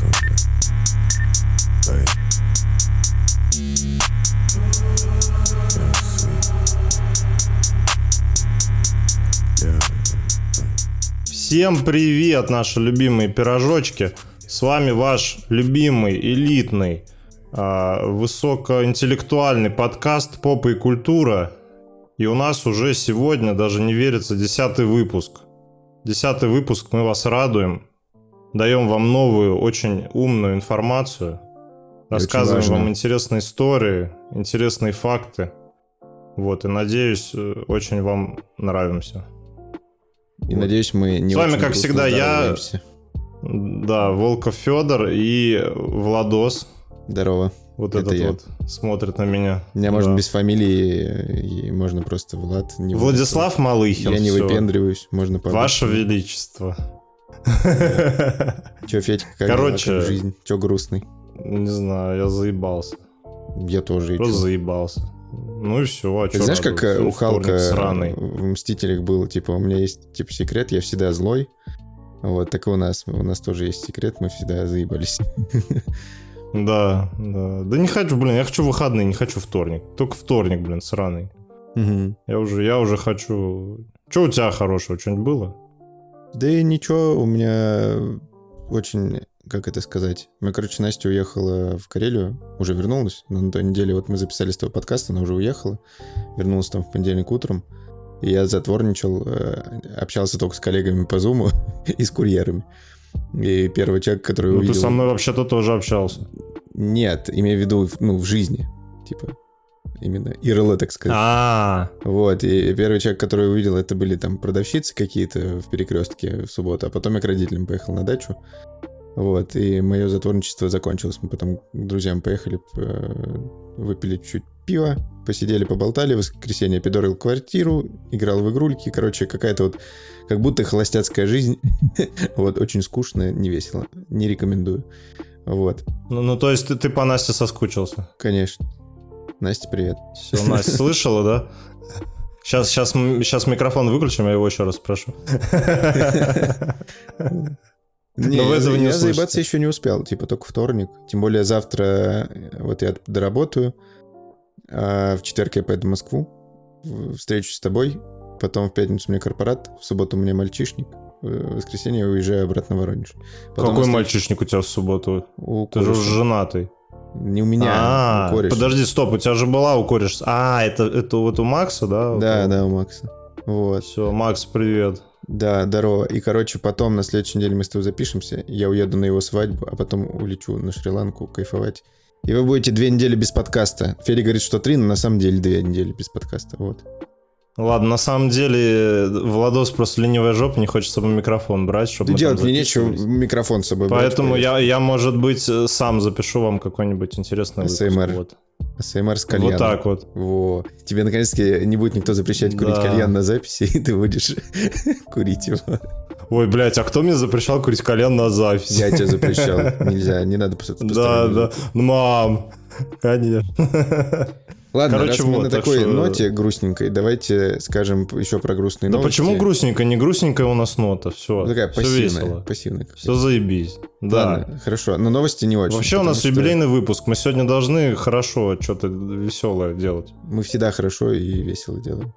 Ясно. Я... Всем привет, наши любимые пирожочки. С вами ваш любимый, элитный, а, высокоинтеллектуальный подкаст «Попа и культура». И у нас уже сегодня, даже не верится, десятый выпуск. Десятый выпуск, мы вас радуем. Даем вам новую, очень умную информацию. Рассказываем вам интересные истории, интересные факты. Вот, и надеюсь, э, очень вам нравимся. И Вот. надеюсь, мы не С вами, как всегда, я-. Да, Волков Федор и Владос. Здорово. Вот Это этот я. вот смотрит на меня. Меня можно Да. без фамилии, и можно просто Влад. Не Владислав Малыхин. Я не всё. выпендриваюсь, можно по Ваше Величество. Че, Федька, как Короче. жизнь? Че грустный? Не знаю, я заебался. Я тоже. Просто заебался. Ну и все, а чё знаешь, как э, у Халка в «Мстителях» было, типа, у меня есть, типа, секрет, я всегда злой. Вот, так и у нас. У нас тоже есть секрет, мы всегда заебались. Да, да. Да не хочу, блин, я хочу выходные, не хочу вторник. Только вторник, блин, сраный. Мгм. Я уже, я уже хочу... Что у тебя хорошего? Что-нибудь было? Да и ничего, у меня очень, как это сказать, мы, короче, Настя уехала в Карелию, уже вернулась, но на той неделе вот мы записали с того подкаста, она уже уехала, вернулась там в понедельник утром, и я затворничал, э, общался только с коллегами по Зуму и с курьерами. И первый человек, который Ну увидел... ты со мной вообще-то тоже общался. Нет, имею в виду, ну, в жизни, типа, именно ИРЛ, так сказать. А, Вот, и первый человек, который увидел, это были там продавщицы какие-то в перекрестке в субботу, а потом я к родителям поехал на дачу. Вот, и мое затворничество закончилось. Мы потом к друзьям поехали, э, выпили чуть пива, посидели, поболтали. В воскресенье я пидорил квартиру, играл в игрульки. Короче, какая-то вот как будто холостяцкая жизнь. Вот, очень скучно, не весело. Не рекомендую. Вот, ну, ну то есть ты, ты по Насте соскучился. конечно. Настя, привет. Все, Настя слышала, да? Сейчас, сейчас, сейчас микрофон выключим, я его еще раз спрошу. Не, Но вы этого не я услышите. заебаться еще не успел, типа только вторник. Тем более завтра э, вот я доработаю, а в четверг я поеду в Москву, встречусь с тобой, потом в пятницу у меня корпорат, в субботу у меня мальчишник, в воскресенье я уезжаю обратно в Воронеж. Потом Какой на мальчишник у тебя в субботу? У Ты же женатый. Не у меня, А, у кореша. подожди, стоп, у тебя же была у кореша. А, это, это вот у Макса, да? Да, да, у Макса. Вот. Все, Макс, привет. Да, здорово. И, короче, потом на следующей неделе мы с тобой запишемся. Я уеду на его свадьбу, а потом улечу на Шри-Ланку кайфовать. И вы будете две недели без подкаста. Федя говорит, что три, но на самом деле две недели без подкаста. Вот. Ладно, на самом деле, Владос просто ленивая жопа, не хочет с собой микрофон брать, чтобы Да делать мне нечего, микрофон с собой брать, Поэтому я, я, может быть, сам запишу вам какой-нибудь интересный выпуск. ASMR. Вот. СМР с кальяном. вот так вот. Во. Тебе наконец-таки не будет никто запрещать курить Да. кальян на записи, и ты будешь курить его. Ой, блядь, а кто мне запрещал курить кальян на запись? Я тебя запрещал. Нельзя, не надо Да, да. Мам, конечно. Ладно, Короче, раз мы вот, на так такой что- ноте грустненькой, давайте скажем еще про грустные Да новости. почему грустненько? Не грустненькая у нас нота. Все, Ну, Такая все пассивная. весело. Пассивная. Все заебись. Да. Ладно, хорошо. Но новости не очень. Вообще у нас что юбилейный выпуск. Мы сегодня должны хорошо что-то веселое делать. Мы всегда хорошо и весело делаем.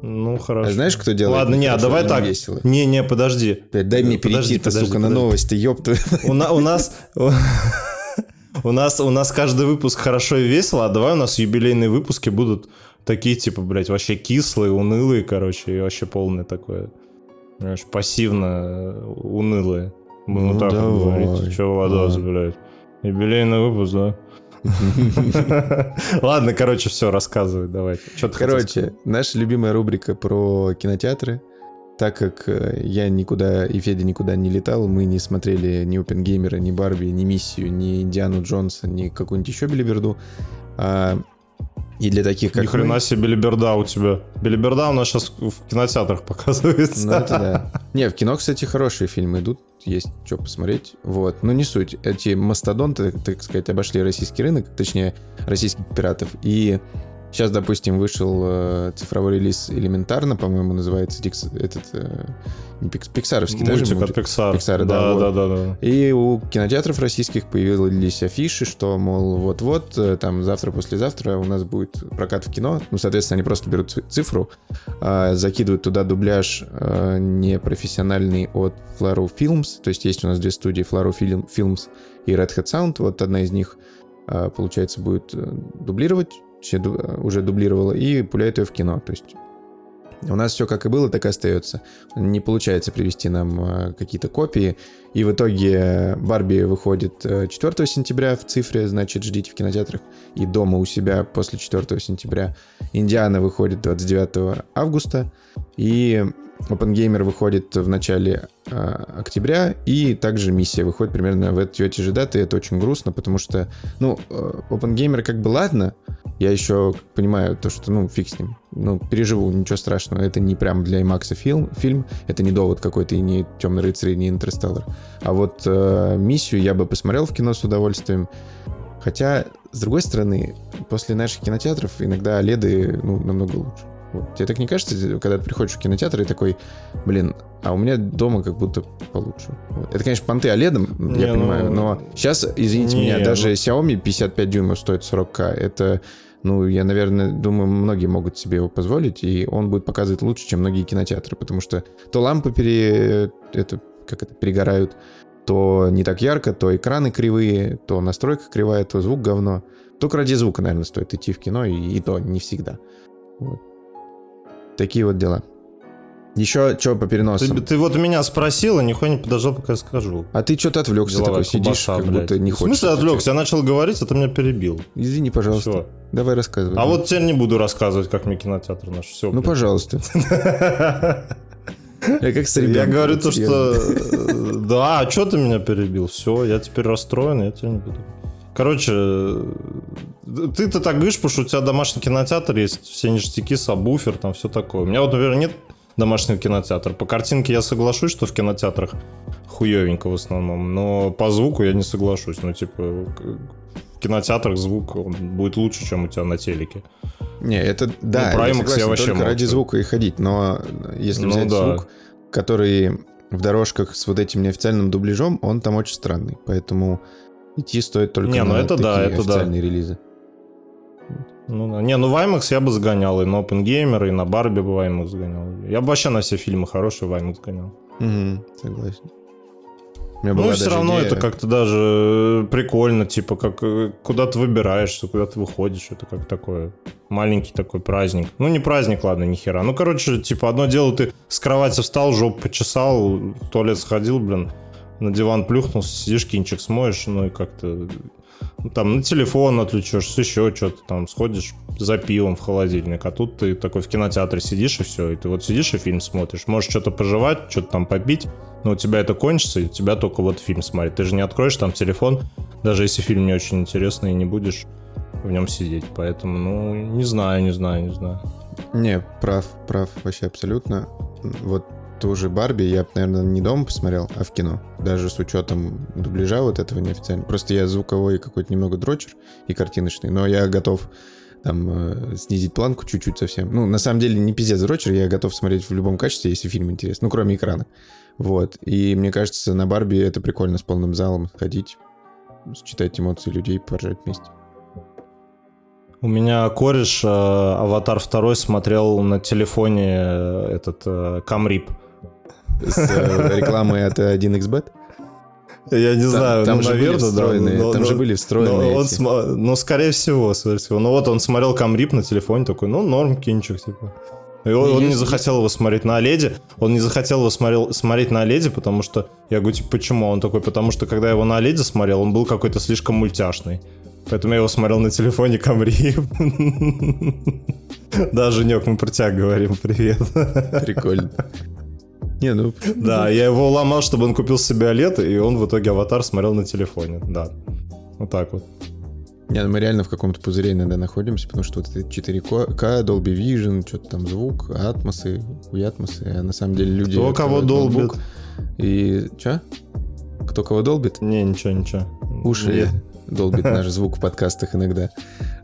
Ну, хорошо. А знаешь, кто делает Ладно, не, а давай так. весело? Не-не, подожди. Блядь, дай мне Подожди, перейти, подожди, сука, на подожди. новости, ёпту. У, на- у нас... У нас, у нас каждый выпуск хорошо и весело, а давай у нас юбилейные выпуски будут такие, типа, блядь, вообще кислые, унылые, короче, и вообще полное такое, знаешь, пассивно э, унылые. Будем Ну, так вот давай. говорить. Че, Владос, Ладно. блядь? Юбилейный выпуск, да? Ладно, короче, все, рассказывай, давай. Короче, наша любимая рубрика про кинотеатры. Так как э, я никуда и Федя никуда не летал, мы не смотрели ни Опенгеймера, ни Барби, ни Миссию, ни Диану Джонса, ни какую-нибудь еще билиберду. А, и для таких, как Ни хрена мы... себе Белиберда у тебя. Белиберда у нас сейчас в кинотеатрах показывается. Ну, это да. Не, в кино, кстати, хорошие фильмы идут, есть что посмотреть. Вот, но не суть. Эти мастодонты, так сказать, обошли российский рынок, точнее, российских пиратов, и Сейчас, допустим, вышел э, цифровой релиз элементарно, по-моему, называется Дикс- этот э, не пикс, пиксаровский, даже Мультик от мультик? Pixar. Pixar, да, да, вот. да, да, да. И у кинотеатров российских появились афиши, что, мол, вот-вот, э, там, завтра-послезавтра у нас будет прокат в кино. Ну, соответственно, они просто берут ци- цифру, а, закидывают туда дубляж а, непрофессиональный от Flaru Films. То есть есть у нас две студии, Film- Films и Red Hat Sound. Вот одна из них, а, получается, будет э, дублировать, э, уже дублировала, и пуляет ее в кино. То есть у нас все как и было, так и остается. Не получается привести нам э, какие-то копии. И в итоге Барби выходит э, 4 сентября в цифре, значит, ждите в кинотеатрах. И дома у себя после 4 сентября. Индиана выходит 29 августа. И OpenGamer выходит в начале э, октября. И также миссия выходит примерно в эти, же даты. Это очень грустно, потому что, ну, э, OpenGamer как бы ладно. Я еще понимаю то, что, ну, фиг с ним. Ну, переживу, ничего страшного. Это не прям для IMAX фильм, фильм. Это не довод какой-то, и не Темный рыцарь, и не Интерстеллар. А вот э, миссию я бы посмотрел в кино с удовольствием. Хотя, с другой стороны, после наших кинотеатров иногда OLED ну, намного лучше. Вот. Тебе так не кажется, когда ты приходишь в кинотеатр и такой, блин, а у меня дома как будто получше. Вот. Это, конечно, понты я Не, понимаю, ну, но сейчас, извините не, меня, даже ну- Xiaomi 55 дюймов стоит 40к. Это, ну, я, наверное, думаю, многие могут себе его позволить, и он будет показывать лучше, чем многие кинотеатры, потому что то лампы пере... это, как это, перегорают, то не так ярко, то экраны кривые, то настройка кривая, то звук говно. Только ради звука, наверное, стоит идти в кино, и, и то не всегда. Вот. Такие вот дела. Еще что по переносам? Ты, ты вот меня спросил, и нихуя не подождал, пока я скажу. А ты что-то отвлекся Деловая такой, сидишь, колбаса, как блядь. будто не В хочешь. смысле отвечать. отвлекся? Я начал говорить, а ты меня перебил. Извини, пожалуйста. Все. Давай рассказывай. А вот теперь не буду рассказывать, как мне кинотеатр наш. Все. Ну, пожалуйста. Я как с Я говорю то, что... Да, а что ты меня перебил? Все, я теперь расстроен, я тебя не буду. Короче, ты-то так говоришь, потому что у тебя домашний кинотеатр есть, все ништяки, сабвуфер, там все такое. У меня вот, например, нет домашнего кинотеатра. По картинке я соглашусь, что в кинотеатрах хуевенько в основном, но по звуку я не соглашусь. Ну, типа, в кинотеатрах звук он будет лучше, чем у тебя на телеке. Не, это да, про я IMAX я согласен, вообще только ради звука и ходить, но если Ну взять да. звук, который в дорожках с вот этим неофициальным дубляжом, он там очень странный, поэтому идти стоит только Не, ну на это да, такие это да. официальные релизы. Ну, да. Не, ну в IMAX я бы загонял и на OpenGamer, и на Барби бы в IMAX загонял. Я бы вообще на все фильмы хорошие в IMAX гонял. Мгм, согласен. Ну все равно идея- это как-то даже прикольно, типа, как э, куда ты выбираешься, куда ты выходишь, это как такое маленький такой праздник. Ну не праздник, ладно, ни хера. Ну короче, типа одно дело ты с кровати встал, жопу почесал, в туалет сходил, блин, на диван плюхнулся, сидишь, кинчик смоешь, ну и как-то там на телефон отвлечешься, еще что-то там, сходишь за пивом в холодильник, а тут ты такой в кинотеатре сидишь и все, и ты вот сидишь и фильм смотришь, можешь что-то пожевать, что-то там попить, но у тебя это кончится, и у тебя только вот фильм смотреть. Ты же не откроешь там телефон, даже если фильм не очень интересный, и не будешь в нем сидеть. Поэтому, ну, не знаю, не знаю, не знаю. Не, прав, прав вообще абсолютно. Вот ту же Барби я наверное, не дома посмотрел, а в кино. Даже с учетом дубляжа вот этого неофициально. Просто я звуковой какой-то немного дрочер и картиночный, но я готов там э, снизить планку чуть-чуть совсем. Ну, на самом деле, не пиздец дрочер, я готов смотреть в любом качестве, если фильм интересный. Ну, кроме экрана. Вот. И мне кажется, на Барби это прикольно с полным залом ходить, читать эмоции людей, поржать вместе. У меня кореш э, Аватар 2 смотрел на телефоне э, этот э, Камрип. С э, рекламой от 1xbet. Я не Там, знаю, там ну, же были наверное, да, встроенные, но- там но- же были но встроенные он эти. сма- ну, скорее всего, скорее всего. Ну вот он смотрел Камрип на телефоне, такой, ну, норм, кинчик, типа. И он, Ну, он не захотел его смотреть на Оледе. Он не захотел его смотрел, смотреть на Оледе, потому что... Я говорю, типа, почему? Он такой, потому что, когда я его на Оледе смотрел, он был какой-то слишком мультяшный. Поэтому я его смотрел на телефоне Камрип. Да, Женек, мы про тебя говорим, привет. Прикольно. Не, ну, Да, я его уломал, чтобы он купил себе OLED, и он в итоге аватар смотрел на телефоне. Да. Вот так вот. не, ну мы реально в каком-то пузыре иногда находимся, потому что вот это 4К, Dolby Vision, что-то там звук, атмосы, хуятмосы, а на самом деле люди... Кто кого долбит? ноутбук И... Чё? Кто кого долбит? Не, ничего, ничего. Уши Нет. долбит наш звук в подкастах иногда.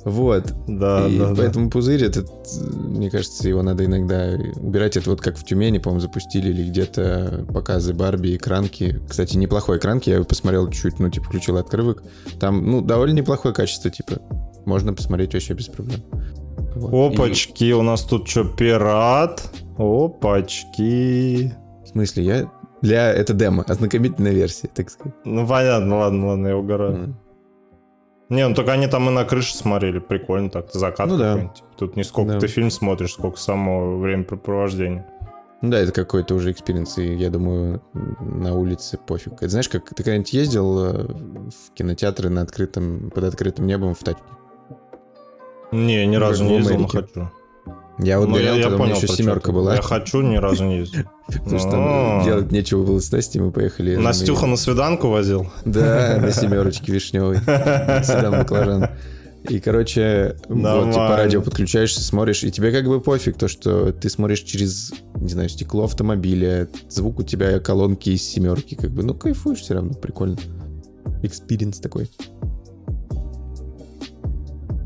Вот. Да, и да, да. поэтому пузырь этот, мне кажется, его надо иногда убирать. Это вот как в Тюмени, по-моему, запустили или где-то показы Барби, экранки. Кстати, неплохой экранки, я посмотрел чуть, ну, типа, включил отрывок. Там, ну, довольно неплохое качество, типа. Можно посмотреть вообще без проблем. Вот. Опачки, у нас тут что, пират? Опачки. В смысле, я... Для... Это демо, ознакомительная версия, так сказать. Ну, понятно, ладно, ладно, я угораю. М. Не, ну только они там и на крыше смотрели, прикольно так, закат Ну да. Тут не сколько Да. ты фильм смотришь, сколько само времяпрепровождения. Ну да, это какой-то уже experience, и я думаю, на улице пофиг. Это знаешь, как ты когда-нибудь ездил э, в кинотеатры на открытом, под открытым небом в тачке? Не, ни разу не ездил, но хочу. Я вот Ну, гонял, когда у меня еще семерка ты. была. Я хочу, ни разу не ездил. Потому что А. ну, делать нечего было с Настей, мы поехали. Настюха на свиданку возил? Да, на семерочке вишневой. Седан баклажан. И, короче, вот, Нормально. типа, радио подключаешься, смотришь, и тебе как бы пофиг, то, что ты смотришь через, не знаю, стекло автомобиля, звук у тебя колонки из семерки, как бы, ну, кайфуешь все равно, прикольно. Experience такой.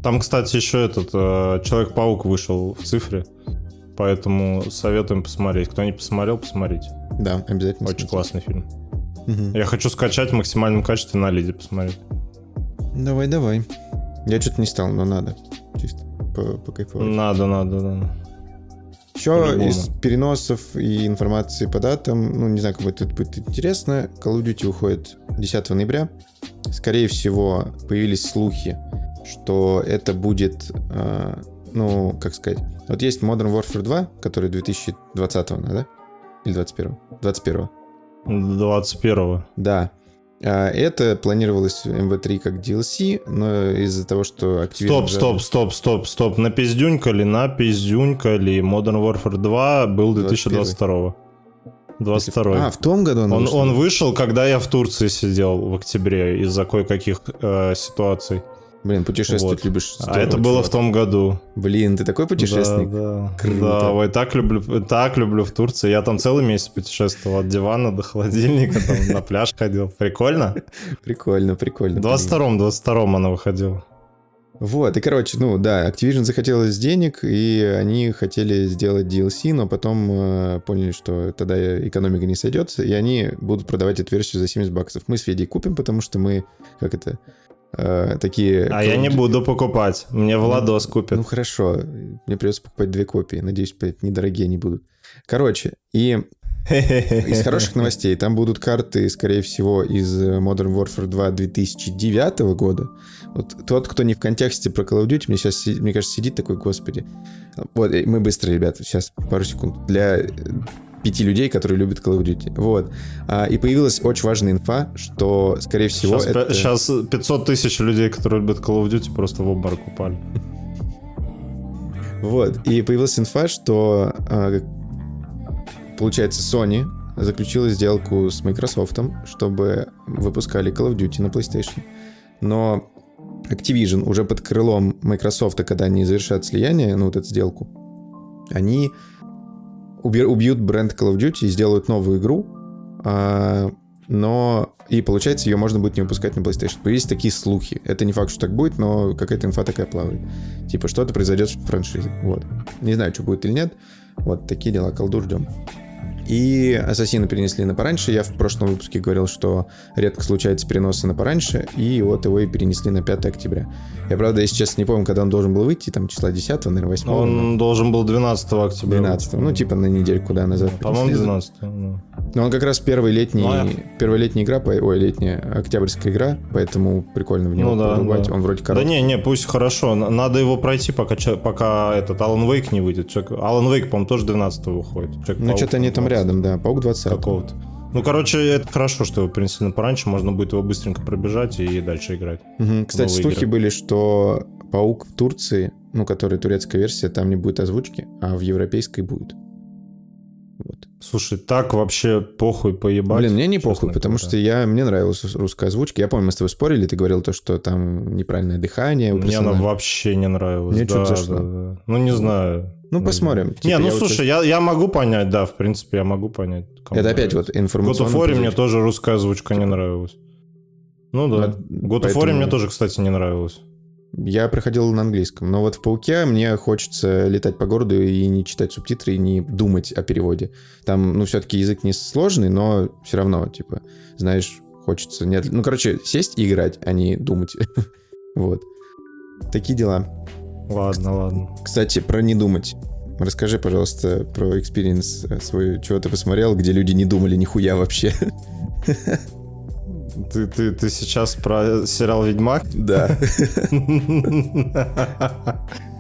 Там, кстати, еще этот э, Человек-паук вышел в цифре. Поэтому советуем посмотреть. Кто не посмотрел, посмотрите. Да, обязательно. Очень смотрите. классный фильм. Мгм. Я хочу скачать в максимальном качестве на Лиде посмотреть. Давай, давай. Я что-то не стал, но надо. Чисто по- покайфовать. Надо, надо, надо. Еще По-любому. из переносов и информации по датам, ну, не знаю, кому это будет интересно, Call of Duty уходит 10 ноября. Скорее всего, появились слухи, что это будет, э, ну, как сказать, вот есть Modern Warfare 2, который 2020, да? Или 21? 21. 21 Да. А Это планировалось в MV3 как DLC, но из-за того, что Activision... Стоп, стоп, стоп, стоп, стоп. На пиздюнькали, на пиздюнькали. Modern Warfare 2 был 2022. 22 А, в том году он, Он, вышел? он вышел, когда я в Турции сидел в октябре из-за кое-каких э, ситуаций. Блин, путешествовать Вот. любишь. а здорово, это было в том году. Блин, ты такой путешественник? Да, да. Круто. Да, ой, так люблю, так люблю в Турции. Я там целый месяц путешествовал от дивана до холодильника, там на пляж ходил. Прикольно? Прикольно, прикольно. В 22-м, 22-м она выходила. Вот, и, короче, ну да, Activision захотелось денег, и они хотели сделать DLC, но потом э, поняли, что тогда экономика не сойдется, и они будут продавать эту версию за 70 баксов. Мы с Федей купим, потому что мы, как это, э, такие... А я не буду покупать. Мне Владос Ну купит. хорошо, мне придется покупать две копии, надеюсь, недорогие они будут. Короче, и из хороших новостей, там будут карты, скорее всего, из э, Modern Warfare 2 2009 года. Вот тот, кто не в контексте про Call of Duty, мне сейчас, мне кажется, сидит такой, господи. Вот, мы быстро, ребята, сейчас пару секунд. Для э, пяти людей, которые любят Call of Duty. Вот. А, и появилась очень важная инфа, что, скорее всего, Сейчас, это... сейчас 500 тысяч людей, которые любят Call of Duty, просто в обморок упали. Вот. И появилась инфа, что, а, получается, Sony заключила сделку с Microsoft, чтобы выпускали Call of Duty на PlayStation. Но Activision уже под крылом Microsoft, когда они завершат слияние, ну вот эту сделку, они убьют бренд Call of Duty и сделают новую игру, а, но и получается ее можно будет не выпускать на PlayStation. Появились такие слухи. Это не факт, что так будет, но какая-то инфа такая плавает. Типа что-то произойдет в франшизе. Вот. Не знаю, что будет или нет. Вот такие дела. Колду ждем. И Ассасины перенесли на пораньше. Я в прошлом выпуске говорил, что редко случается переносы на пораньше, и вот его и перенесли на 5 октября. Я, правда, если честно, не помню, когда он должен был выйти, там числа 10, наверное, 8 Он должен был 12 октября. 12 ну, типа на недельку куда назад. По-моему, перенесли. 12 ну. Но он как раз первый летний, Ну, первая летняя игра, ой, летняя октябрьская игра, поэтому прикольно в него Ну да, порубать. да. Он вроде Да короткий. не, не, пусть хорошо. Надо его пройти, пока, пока этот Alan Wake не выйдет. Человек- Alan Wake, по-моему, тоже 12 выходит. Ну, Человек-паук что-то они там 20 рядом, да. Паук 20 Какого-то. Ну, короче, это хорошо, что его принесли на пораньше. Можно будет его быстренько пробежать и дальше играть. Мгм. Кстати, новые слухи игры. были, что Паук в Турции, ну, который турецкая версия, там не будет озвучки, а в европейской будет. Вот. Слушай, так вообще похуй поебать. Блин, мне не похуй, потому говоря. что я, мне нравилась русская озвучка. Я помню, мы с тобой спорили, ты говорил то, что там неправильное дыхание. у Мне она вообще не нравилась. Мне да, чё-то зашло. да, да. Ну, не знаю. Ну, посмотрим. Типа, не, ну я слушай, я, я могу понять, да, в принципе, я могу понять. Это опять нравится. вот информационный пузырь. мне тоже русская озвучка не нравилась. Ну да. War поэтому- мне тоже, кстати, не нравилась. Я проходил на английском, но вот в «Пауке» мне хочется летать по городу и не читать субтитры, и не думать о переводе. Там, ну, все-таки язык не сложный, но все равно, типа, знаешь, хочется... Не... Ну, короче, сесть и играть, а не думать. вот. Такие дела. Ладно, ладно. Кстати, про не думать. Расскажи, пожалуйста, про experience свой, чего ты посмотрел, где люди не думали нихуя вообще. Ты, ты, ты сейчас про сериал «Ведьмак»? Да.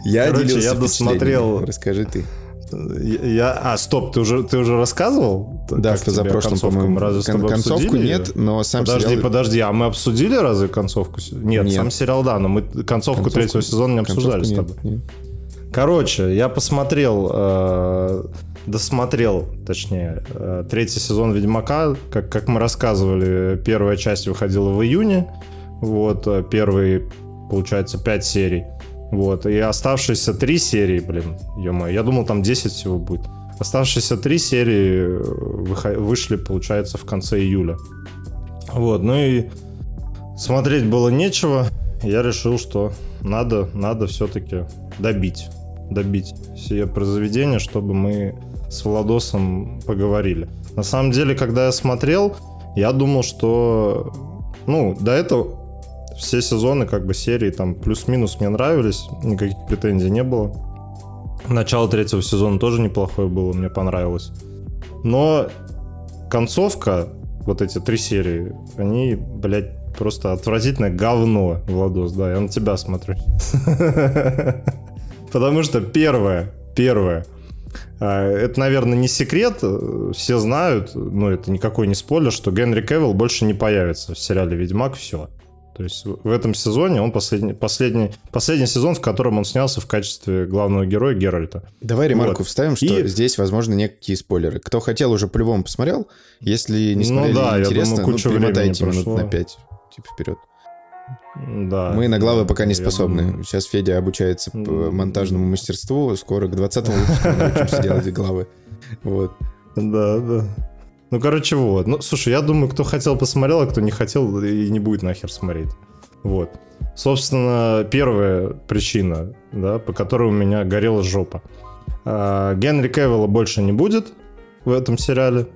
Я Короче, делился я досмотрел. Расскажи ты. Я, а, стоп, ты уже, ты уже рассказывал? Да, Как что за прошлым, по-моему. Разве с кон- тобой концовку нет, но сам Подожди, сериал... подожди, а мы обсудили разве концовку? Нет, Нет. сам сериал, да, но мы концовку, Концовку- третьего сезона не обсуждали с концовку тобой. нет, нет. Короче, я посмотрел, э, досмотрел, точнее, э, третий сезон Ведьмака. Как, как мы рассказывали, первая часть выходила в июне. Вот, э, первые, получается, пять серий. Вот, и оставшиеся три серии, блин, ё я думал, там 10 всего будет. Оставшиеся три серии э, вышли, получается, в конце июля. Вот, ну и смотреть было нечего. Я решил, что надо, надо все-таки добить, добить сие произведение, чтобы мы с Владосом поговорили. На самом деле, когда я смотрел, я думал, что, ну, до этого все сезоны, как бы серии, там плюс-минус мне нравились, никаких претензий не было. Начало третьего сезона тоже неплохое было, мне понравилось. Но концовка, вот эти три серии, они, блядь, просто отвратительное говно, Владос, да, я на тебя смотрю. Потому что первое, первое, а, это, наверное, не секрет, э, все знают, но это никакой не спойлер, что Генри Кевилл больше не появится в сериале «Ведьмак», все. То есть в этом сезоне он последний, последний, последний сезон, в котором он снялся в качестве главного героя Геральта. Давай ремарку Вот. вставим, что И- здесь, возможно, некие спойлеры. Кто хотел, уже по-любому посмотрел. Если не Ну смотрели, да, я интересно, думаю, куча ну, времени перемотайте минут прошло. на 5, типа, вперед. Да. Мы на главы пока не Я способны. думаю, Сейчас Федя обучается по монтажному мастерству. Скоро к 20 выпуску научимся делать главы. Вот. Да, да. Ну, короче, вот. Ну, слушай, я думаю, кто хотел, посмотрел, а кто не хотел, и не будет нахер смотреть. Вот. Собственно, первая причина, да, по которой у меня горела жопа. А, Генри Кевилла больше не будет в этом сериале.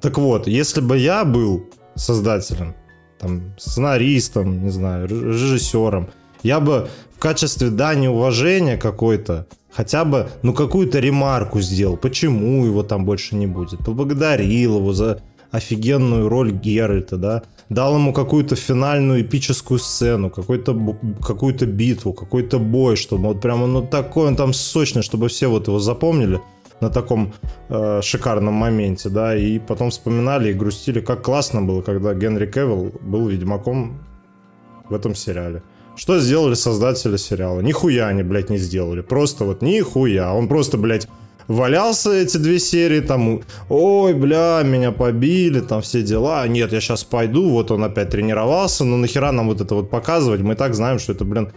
Так вот, если бы я был создателем, там, сценаристом, не знаю, ре- режиссером, я бы в качестве дани уважения какой-то хотя бы, ну, какую-то ремарку сделал, почему его там больше не будет. Поблагодарил его за офигенную роль Геральта, да, дал ему какую-то финальную эпическую сцену, какую-то битву, какой-то бой, чтобы вот прямо, ну, такой он там сочный, чтобы все вот его запомнили на таком э, шикарном моменте, да, и потом вспоминали и грустили, как классно было, когда Генри Кевилл был Ведьмаком в этом сериале. Что сделали создатели сериала? Нихуя они, блядь, не сделали. Просто вот нихуя. Он просто, блядь, валялся эти две серии, там, ой, бля, меня побили, там все дела. Нет, я сейчас пойду, вот он опять тренировался, ну нахера нам вот это вот показывать? Мы так знаем, что это, блин,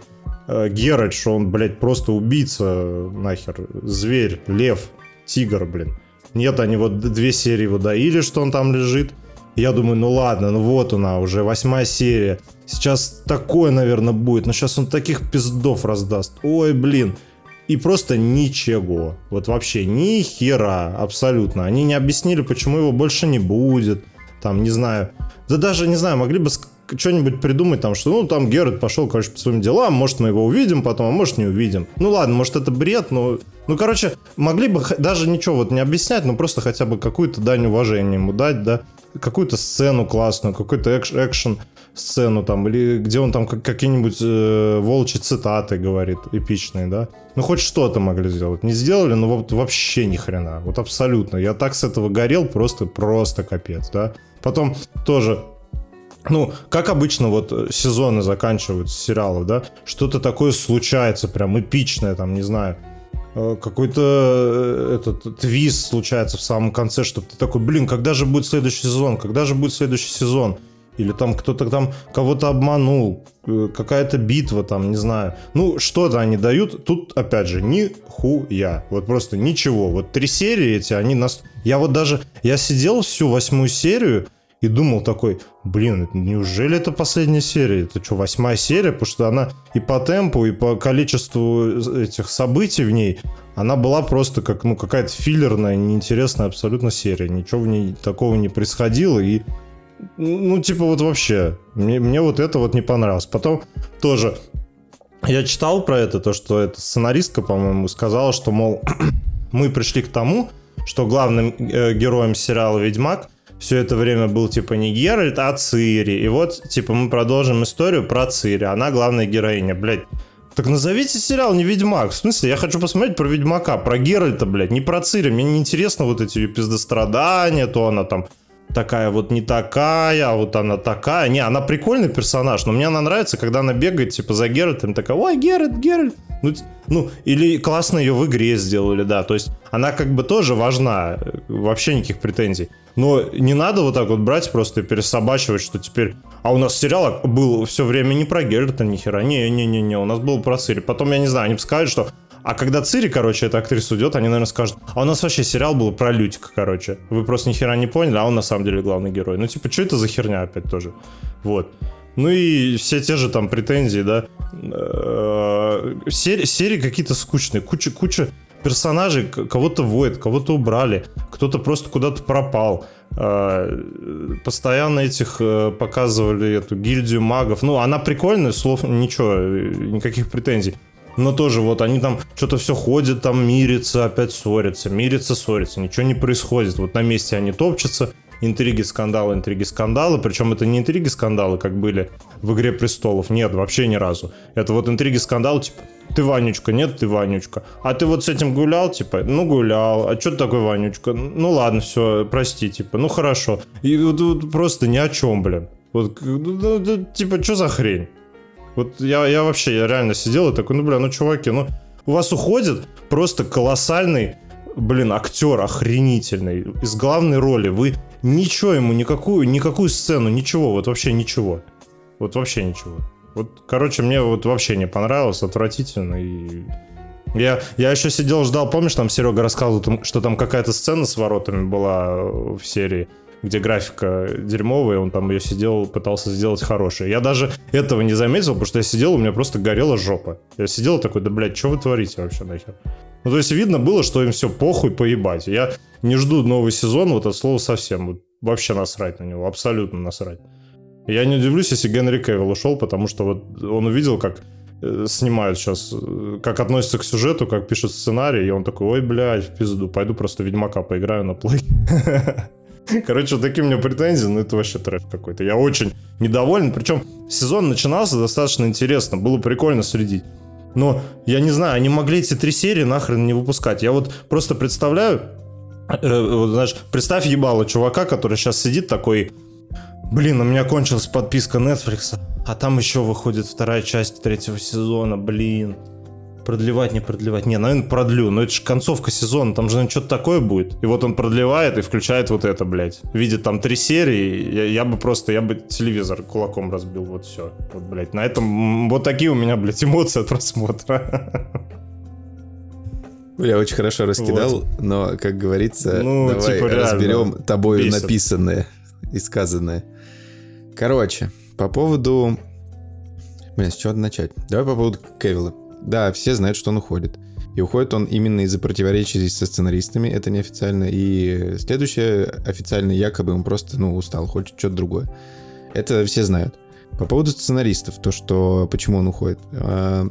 э, Геральт, что он, блядь, просто убийца, нахер, зверь, лев, тигр, блин. Нет, они вот две серии его доили, что он там лежит. Я думаю, ну ладно, ну вот она, уже восьмая серия. Сейчас такое, наверное, будет. Но сейчас он таких пиздов раздаст. Ой, блин. И просто ничего. Вот вообще ни хера абсолютно. Они не объяснили, почему его больше не будет. Там, не знаю. Да даже, не знаю, могли бы что-нибудь придумать там, что, ну, там Геральт пошел, короче, по своим делам, может, мы его увидим потом, а может, не увидим. Ну, ладно, может, это бред, но... Ну, короче, могли бы даже ничего вот не объяснять, но просто хотя бы какую-то дань уважения ему дать, да, какую-то сцену классную, какой-то экш- экшен сцену там, или где он там как- какие-нибудь э, волчьи цитаты говорит, эпичные, да. Ну, хоть что-то могли сделать. Не сделали, но вот вообще ни хрена. Вот абсолютно. Я так с этого горел, просто, просто капец, да. Потом тоже ну, как обычно, вот сезоны заканчиваются сериалов, да, что-то такое случается, прям эпичное, там, не знаю, какой-то э, этот твист случается в самом конце, чтобы ты такой, блин, когда же будет следующий сезон, когда же будет следующий сезон? Или там кто-то там кого-то обманул, э, какая-то битва там, не знаю. Ну, что-то они дают. Тут, опять же, нихуя. Вот просто ничего. Вот три серии эти, они нас... Я вот даже... Я сидел всю восьмую серию, и думал такой, блин, неужели это последняя серия? Это что, восьмая серия? Потому что она и по темпу, и по количеству этих событий в ней, она была просто как, ну, какая-то филлерная, неинтересная абсолютно серия. Ничего в ней такого не происходило, и ну, типа, вот вообще, мне, мне вот это вот не понравилось. Потом тоже я читал про это, то, что эта сценаристка, по-моему, сказала, что, мол, мы пришли к тому, что главным э, героем сериала «Ведьмак» все это время был, типа, не Геральт, а Цири. И вот, типа, мы продолжим историю про Цири. Она главная героиня, блядь. Так назовите сериал не Ведьмак. В смысле, я хочу посмотреть про Ведьмака, про Геральта, блядь, не про Цири. Мне не интересно вот эти пиздострадания, то она там такая вот не такая, а вот она такая. Не, она прикольный персонаж, но мне она нравится, когда она бегает, типа, за Геральтом, такая, ой, Геральт, Геральт. Ну, ну, или классно ее в игре сделали, да. То есть она как бы тоже важна, вообще никаких претензий. Но не надо вот так вот брать просто и пересобачивать, что теперь... А у нас сериал был все время не про Геральта, ни хера. Не-не-не-не, у нас был про Цири. Потом, я не знаю, они бы сказали, что а когда Цири, короче, эта актриса уйдет, они, наверное, скажут, а у нас вообще сериал был про Лютика, короче. Вы просто ни хера не поняли, а он на самом деле главный герой. Ну, типа, что это за херня опять тоже? Вот. Ну и все те же там претензии, да. Э, серии, серии какие-то скучные. Куча, куча персонажей, кого-то воет, кого-то убрали, кто-то просто куда-то пропал. Э, постоянно этих э, показывали эту гильдию магов. Ну, она прикольная, слов ничего, никаких претензий. Но тоже вот они там что-то все ходят, там мирятся, опять ссорятся, мирятся, ссорятся, ничего не происходит. Вот на месте они топчутся, интриги, скандалы, интриги, скандалы. Причем это не интриги, скандалы, как были в «Игре престолов». Нет, вообще ни разу. Это вот интриги, скандалы, типа, ты Ванючка, нет, ты Ванючка. А ты вот с этим гулял, типа, ну гулял. А что ты такой Ванючка? Ну ладно, все, прости, типа, ну хорошо. И вот, вот просто ни о чем, блин. Вот, ну, ну, типа, что за хрень? Вот я, я вообще, я реально сидел и такой, ну, бля, ну, чуваки, ну, у вас уходит просто колоссальный, блин, актер охренительный из главной роли. Вы ничего ему, никакую, никакую сцену, ничего, вот вообще ничего. Вот вообще ничего. Вот, короче, мне вот вообще не понравилось, отвратительно и... Я, я еще сидел, ждал, помнишь, там Серега рассказывал, что там какая-то сцена с воротами была в серии где графика дерьмовая, он там ее сидел, пытался сделать хорошее. Я даже этого не заметил, потому что я сидел, у меня просто горела жопа. Я сидел такой, да, блядь, что вы творите вообще нахер? Ну, то есть видно было, что им все похуй, поебать. Я не жду новый сезон, вот от слова совсем. Вот, вообще насрать на него, абсолютно насрать. Я не удивлюсь, если Генри Кевилл ушел, потому что вот он увидел, как э, снимают сейчас, э, как относятся к сюжету, как пишут сценарий, и он такой, ой, блядь, в пизду, пойду просто Ведьмака поиграю на плей. Короче, вот такие у меня претензии, но это вообще трэш какой-то. Я очень недоволен. Причем сезон начинался достаточно интересно, было прикольно следить. Но я не знаю, они могли эти три серии нахрен не выпускать. Я вот просто представляю, э, вот, знаешь, представь ебало чувака, который сейчас сидит такой, блин, у меня кончилась подписка Netflix, а там еще выходит вторая часть третьего сезона, блин продлевать, не продлевать. Не, наверное, продлю. Но это же концовка сезона, там же наверное, что-то такое будет. И вот он продлевает и включает вот это, блядь. Видит там три серии, я, я бы просто, я бы телевизор кулаком разбил, вот все. Вот, блядь, на этом, вот такие у меня, блядь, эмоции от просмотра. Бля, очень хорошо раскидал, вот. но, как говорится, ну, давай типа, разберем тобою бесит. написанное и сказанное. Короче, по поводу... Блин, с чего начать? Давай по поводу Кевилла. Да, все знают, что он уходит. И уходит он именно из-за противоречий со сценаристами, это неофициально. И следующее официально якобы он просто, ну, устал, хочет что-то другое. Это все знают. По поводу сценаристов, то, что почему он уходит. А,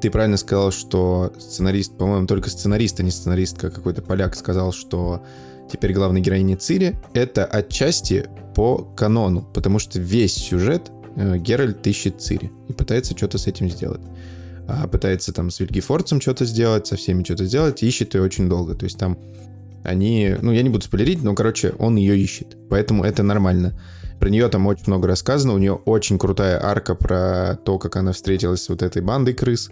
ты правильно сказал, что сценарист, по-моему, только сценарист, а не сценаристка, какой-то поляк сказал, что теперь главной героиня Цири, это отчасти по канону, потому что весь сюжет э, Геральт ищет Цири и пытается что-то с этим сделать пытается там с Вильгефорцем что-то сделать, со всеми что-то сделать, ищет ее очень долго. То есть там они, ну, я не буду спойлерить, но, короче, он ее ищет. Поэтому это нормально. Про нее там очень много рассказано. У нее очень крутая арка про то, как она встретилась с вот этой бандой крыс,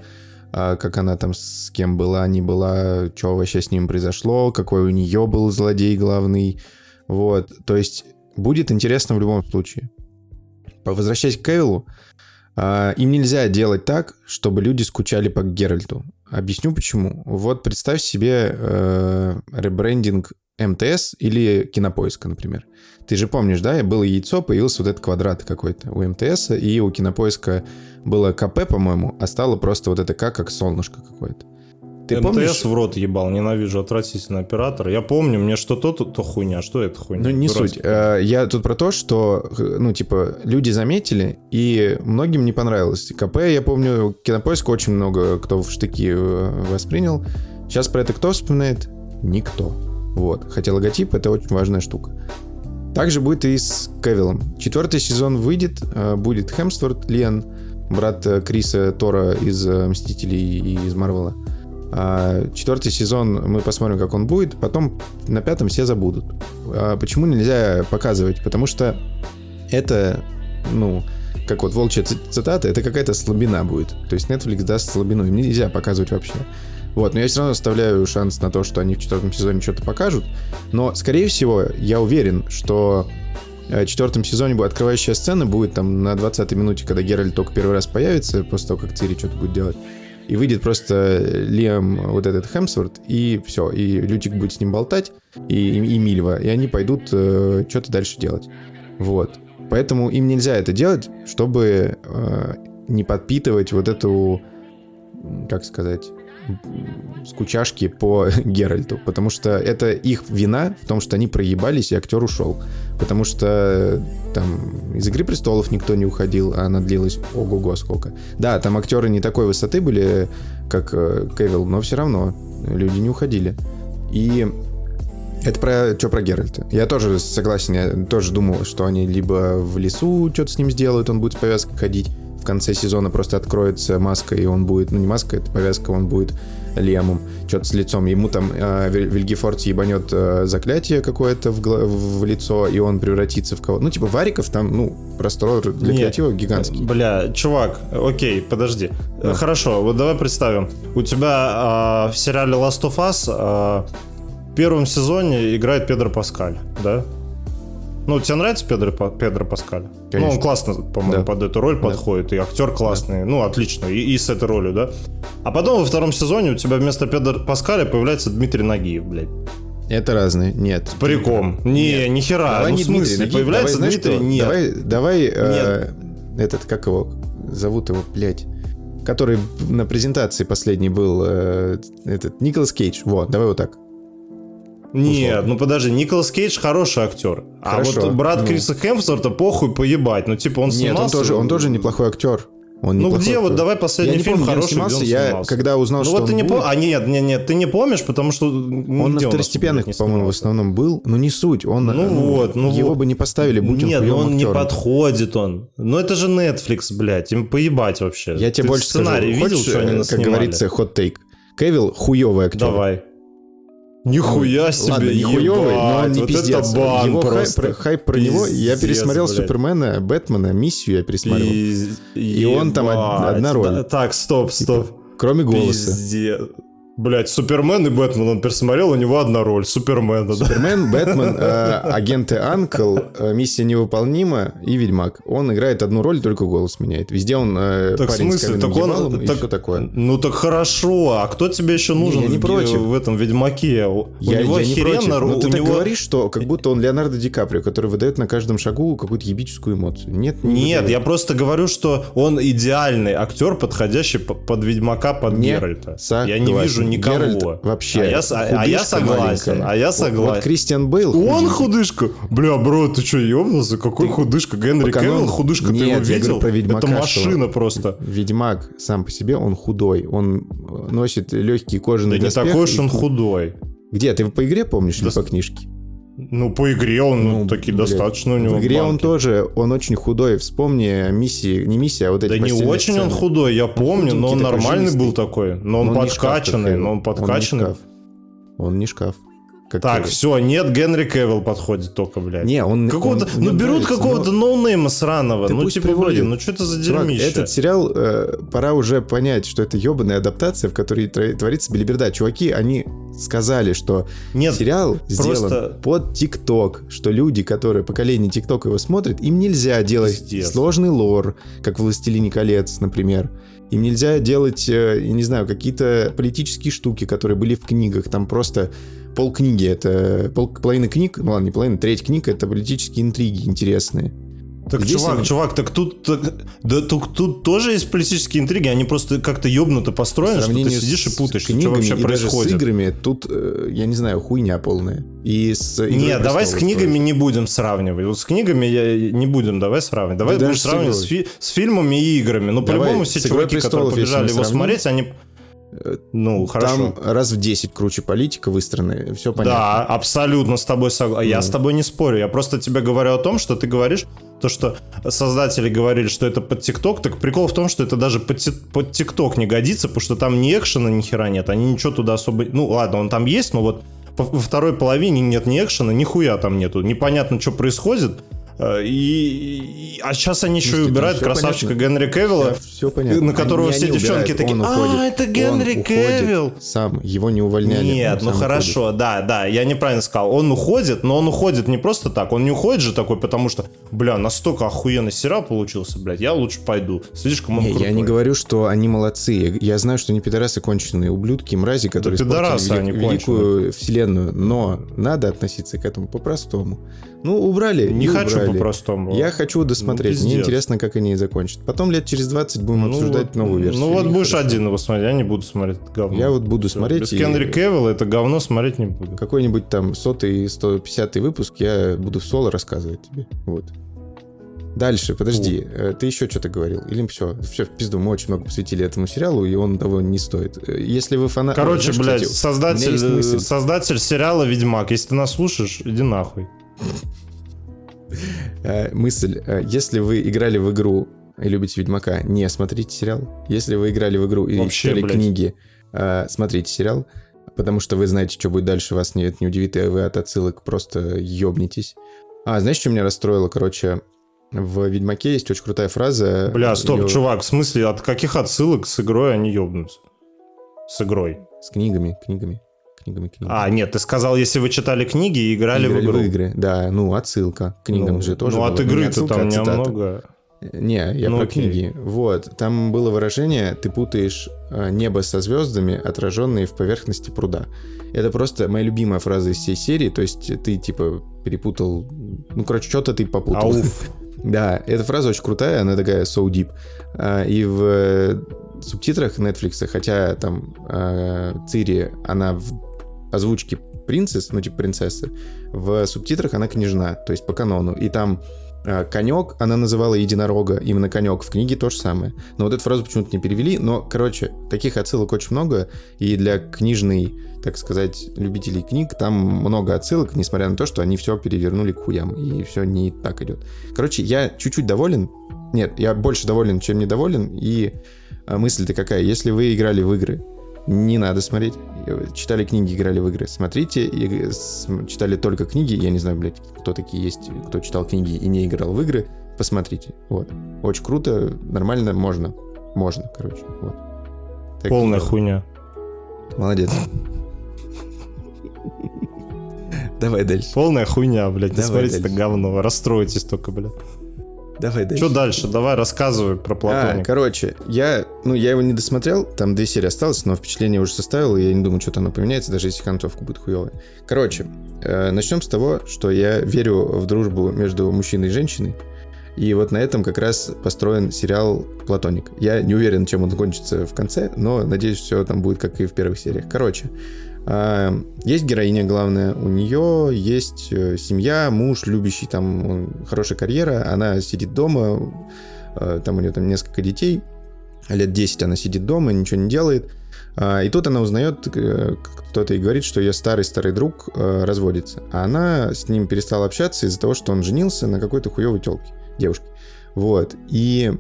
а, как она там с кем была, не была, что вообще с ним произошло, какой у нее был злодей главный. Вот. То есть будет интересно в любом случае. Возвращаясь к Кевиллу, а, им нельзя делать так, чтобы люди скучали по Геральту. Объясню почему. Вот представь себе э, ребрендинг МТС или Кинопоиска, например. Ты же помнишь, да, было яйцо, появился вот этот квадрат какой-то у МТС, и у Кинопоиска было КП, по-моему, а стало просто вот это К, как солнышко какое-то. Ты МТС помнишь? в рот ебал, ненавижу отвратительный оператор. Я помню, мне что то, то, то хуйня, что это хуйня? Ну, не Дурацкий. суть. Э, я тут про то, что, ну, типа, люди заметили, и многим не понравилось. КП, я помню, Кинопоиск очень много кто в штыки э, воспринял. Сейчас про это кто вспоминает? Никто. Вот. Хотя логотип — это очень важная штука. Также будет и с Кевиллом. Четвертый сезон выйдет, э, будет Хемсворт, Лиан, брат Криса Тора из «Мстителей» и из Марвела. А, четвертый сезон мы посмотрим, как он будет. Потом на пятом все забудут. А почему нельзя показывать? Потому что это, ну, как вот волчья цитата, это какая-то слабина будет. То есть Netflix даст слабину, им нельзя показывать вообще. Вот, но я все равно оставляю шанс на то, что они в четвертом сезоне что-то покажут. Но, скорее всего, я уверен, что в четвертом сезоне будет открывающая сцена, будет там на 20-й минуте, когда Геральт только первый раз появится, после того, как Цири что-то будет делать и выйдет просто Лиам, вот этот Хемсворт, и все, и Лютик будет с ним болтать, и, и Мильва, и они пойдут э, что-то дальше делать. Вот. Поэтому им нельзя это делать, чтобы э, не подпитывать вот эту, как сказать, скучашки по Геральту, потому что это их вина в том, что они проебались, и актер ушел. Потому что там из «Игры престолов» никто не уходил, а она длилась ого-го сколько. Да, там актеры не такой высоты были, как э, Кевилл, но все равно люди не уходили. И это про что про Геральта. Я тоже согласен, я тоже думал, что они либо в лесу что-то с ним сделают, он будет с повязкой ходить, в конце сезона просто откроется маска, и он будет, ну не маска, это повязка, он будет Лемом, что-то с лицом. Ему там э, Вильгефорд ебанет э, заклятие какое-то в, в лицо, и он превратится в кого Ну, типа, Вариков там, ну, простор для Не, креатива гигантский. Бля, чувак, окей, подожди. Да. Хорошо, вот давай представим. У тебя э, в сериале Last of Us э, в первом сезоне играет Педро Паскаль, да? Ну, тебе нравится Педро, Педро Паскаль? Конечно. Ну, он классно, по-моему, да. под эту роль да. подходит, и актер классный, да. ну, отлично, и, и с этой ролью, да? А потом во втором сезоне у тебя вместо Педро Паскаля появляется Дмитрий Нагиев, блядь. Это разные, нет. С париком. Не, нет. ни хера. Давай ну, не в смысле, Дмитрий, появляется давай, Дмитрий, нет. Давай, давай, э, этот, как его, зовут его, блядь, который на презентации последний был, э, этот, Николас Кейдж, вот, давай вот так. Нет, условно. ну подожди, Николас Кейдж хороший актер. Хорошо, а вот брат ну. Криса Хемсворта похуй поебать. Ну, типа, он снимался... Нет, он тоже, он тоже неплохой актер. Он ну где актер. вот давай последний я фильм помню, хороший, снимался, где он я снимался. когда узнал, ну, что вот ты не будет... пом... А нет, нет, нет, ты не помнишь, потому что он на второстепенных, по-моему, в основном был, но не суть. Он, ну, ну вот, ну его вот. бы не поставили, будь нет, он Нет, он актером. не подходит он. Ну это же Netflix, блядь, им поебать вообще. Я тебе больше сценарий скажу. видел, Хочешь, что они Как говорится, хот-тейк. Кевилл хуёвый актер. Давай. Нихуя себе, Ладно, нихуёвый, но он не вот пиздец. Это бан Его просто. хайп, хайп про пиздец, него, я пересмотрел блядь. Супермена, Бэтмена, Миссию я пересмотрел. Пиз... И он там одна роль. Да, так, стоп, стоп. Кроме голоса. Пиздец. Блять, Супермен и Бэтмен он пересмотрел, у него одна роль, Супермена, да. Супермен, Бэтмен, э, агенты Анкл, э, Миссия невыполнима и Ведьмак. Он играет одну роль, только голос меняет. Везде он э, так парень в смысле? так он, так, такое. Ну так хорошо, а кто тебе еще нужен не, я не в, против. в этом Ведьмаке? У я, него я не против, но ты него... говоришь, что как будто он Леонардо Ди Каприо, который выдает на каждом шагу какую-то ебическую эмоцию. Нет, не Нет, я просто говорю, что он идеальный актер, подходящий под Ведьмака, под не Геральта. Я не вижу никого. Геральт вообще. А я, а я согласен, а я согласен. Вот, вот Кристиан Бейл Он худышка. Бля, бро, ты что, ёбнулся? Какой ты... худышка? Генри Кевилл худышка, Нет, ты его видел? Про Ведьмака, Это машина что... просто. Ведьмак сам по себе, он худой. Он носит легкие кожаные Да не такой уж он худой. Где? Ты по игре помнишь да... или по книжке? Ну, по игре он ну, таки блядь. достаточно у него. В игре банки. он тоже, он очень худой. Вспомни миссии, не миссия, а вот эти Да не очень сцены. он худой, я помню, он но он нормальный был такой. Но он, но он подкачанный, но он подкачанный. Он не шкаф. Он не шкаф. Как так, все, нет, Генри Кевилл подходит только, блядь. Не, он... Какого-то, ну, берут какого-то но... ноунейма сраного. Ты ну, типа, приводит. блин, ну, что это за дерьмище? Этот сериал, э, пора уже понять, что это ебаная адаптация, в которой творится белиберда. Чуваки, они сказали, что Нет, сериал сделан просто- под ТикТок, что люди, которые поколение ТикТок его смотрят, им нельзя делать Пиздец. сложный лор, как в «Властелине колец», например. Им нельзя делать, э, я не знаю, какие-то политические штуки, которые были в книгах. Там просто полкниги, это пол, половина книг, ну ладно, не половина, треть книг, это политические интриги интересные. Так, Здесь чувак, они- чувак, так тут, так- да, тут, тут тоже есть политические интриги, они просто как-то ёбнуто построены, По что ты сидишь и путаешь, что вообще и происходит. с играми, тут, э, я не знаю, хуйня полная. И с «Игрой Нет, давай с книгами тоже. не будем сравнивать. Вот с книгами я не будем давай сравнивать. Давай Да будем сравнивать с, фи- с фильмами и играми. Ну, по-любому все с «Игрой чуваки, которые престолов», если побежали его смотреть, они... Ну, хорошо. Там раз в 10 круче политика выстроена, все понятно. Да, абсолютно с тобой согласен. Я Ну. с тобой не спорю. Я просто тебе говорю о том, что ты говоришь, то, что создатели говорили, что это под ТикТок, так прикол в том, что это даже под Ти- под ТикТок не годится, потому что там ни экшена ни хера нет, они ничего туда особо... Ну, ладно, он там есть, но вот во второй половине нет ни экшена, нихуя там нету. Непонятно, что происходит. Э, И, и- а сейчас они еще и убирают красавчика понятно. Генри Кевилла, все понятно. на которого Они- все они девчонки убирают, такие, он «А, уходит, это Генри уходит Кевилл». Сам, его не увольняли. Нет, ну хорошо, да, да, я неправильно сказал. Он уходит, но он уходит не просто так. Он не уходит же такой, потому что, бля, настолько охуенный сериал получился, блядь, я лучше пойду. Слишком он Не, я не говорю, что они молодцы. Я, я знаю, что они пидорасы конченые, ублюдки, мрази, которые испортили пидорасы они великую вселенную. Но надо относиться к этому по-простому. Ну, убрали. Не и хочу убрали. По-простому. Я хочу досмотреть. Ну, Мне интересно, как они закончат. Потом лет через 20 будем Ну обсуждать вот- новую версию. Ну вот будешь хорошо. один его смотреть, я не буду смотреть это говно. Я вот буду Всё. смотреть. Без и Генри Кевилла это говно смотреть не буду. Какой-нибудь там сотый, 150 выпуск я буду в соло рассказывать тебе. Вот. Дальше, подожди, э, ты еще что-то говорил? Или все? Все, в пизду, мы очень много посвятили этому сериалу, и он того не стоит. Э, Если вы фанат... Короче, Знаешь, блядь, кстати, создатель, создатель сериала Ведьмак. Если ты нас слушаешь, иди нахуй. Э, мысль. Э, Если вы играли в игру и любите Ведьмака, не смотрите сериал. Если вы играли в игру и Вообще, читали блядь. книги, э, смотрите сериал. Потому что вы знаете, что будет дальше, вас не, это не удивит, и вы от отсылок просто ёбнетесь. А, знаешь, что меня расстроило? Короче, в Ведьмаке есть очень крутая фраза. Бля, стоп, Её- чувак, в смысле, от каких отсылок с игрой они ёбнутся? С игрой. С книгами, книгами, книгами, книгами. А, нет, ты сказал, если вы читали книги и играли, в игру. игры. Да, ну, отсылка. к Книгам Ну, же тоже Ну, была. от не игры-то там цитата. немного. Не, я Ну, про окей. книги. Вот, там было выражение, ты путаешь э, небо со звездами, отраженные в поверхности пруда. Это просто моя любимая фраза из всей серии, то есть ты, типа, перепутал... Ну, короче, что-то ты попутал. Ауф. Да, эта фраза очень крутая, она такая so deep. А, И в э, субтитрах Netflix, хотя там э, Цири, она в озвучке принцесс, ну типа принцессы, в субтитрах она княжна, то есть по канону. И там э, конек, она называла единорога, именно конек. В книге то же самое. Но вот эту фразу почему-то не перевели. Но, короче, таких отсылок очень много. И для книжной, так сказать, любителей книг там много отсылок, несмотря на то, что они все перевернули к хуям. И все не так идет. Короче, я чуть-чуть доволен. Нет, я больше доволен, чем недоволен. И а, мысль-то какая? Если вы играли в игры, не надо смотреть. Э, Читали книги, играли в игры. Смотрите, и, с- читали только книги. Я не знаю, блядь, кто такие есть, кто читал книги и не играл в игры. Посмотрите. Вот. Очень круто, нормально, можно. Можно, короче. Вот. Так Полная что хуйня. Молодец. Давай дальше. Полная хуйня, блядь. Не смотрите это говно. Расстроитесь только, блядь. Давай дальше. Что дальше? Давай рассказывай про А, Платоника. короче, я, ну, я его не досмотрел, там две серии осталось, но впечатление уже составил, и я не думаю, что-то оно поменяется, даже если концовка будет хуевая. Короче, э, начнем с того, что я верю в дружбу между мужчиной и женщиной, и вот на этом как раз построен сериал «Платоник». Я не уверен, чем он кончится в конце, но надеюсь, все там будет, как и в первых сериях. Короче, а, есть героиня главная, у нее есть э, семья, муж, любящий, там хорошая карьера, она сидит дома, э, там у нее там несколько детей, лет 10 она сидит дома, ничего не делает, А, и тут она узнает, э, кто-то ей говорит, что ее старый-старый друг разводится, а она с ним перестала общаться из-за того, что он женился на какой-то хуевой телке, девушке. Вот, и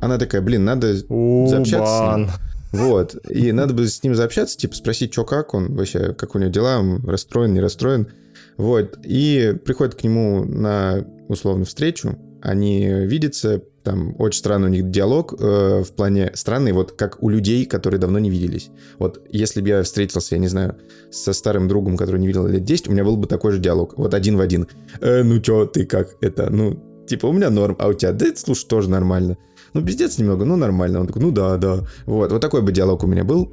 она такая, блин, надо заобщаться с ним. Вот. И надо бы с ним заобщаться, типа спросить, что как он вообще, как у него дела, он расстроен, не расстроен. Вот. И приходит к нему на условно встречу, они видятся, там очень странный у них диалог э, в плане странный, вот как у людей, которые давно не виделись. Вот если бы я встретился, я не знаю, со старым другом, который не видел лет 10, у меня был бы такой же диалог, вот один в один. Э, ну чё, ты как это, ну, типа, у меня норм, а у тебя, да, слушай, тоже нормально. Ну, пиздец немного, ну, нормально. Он такой, ну, да, да. Вот, вот такой бы диалог у меня был.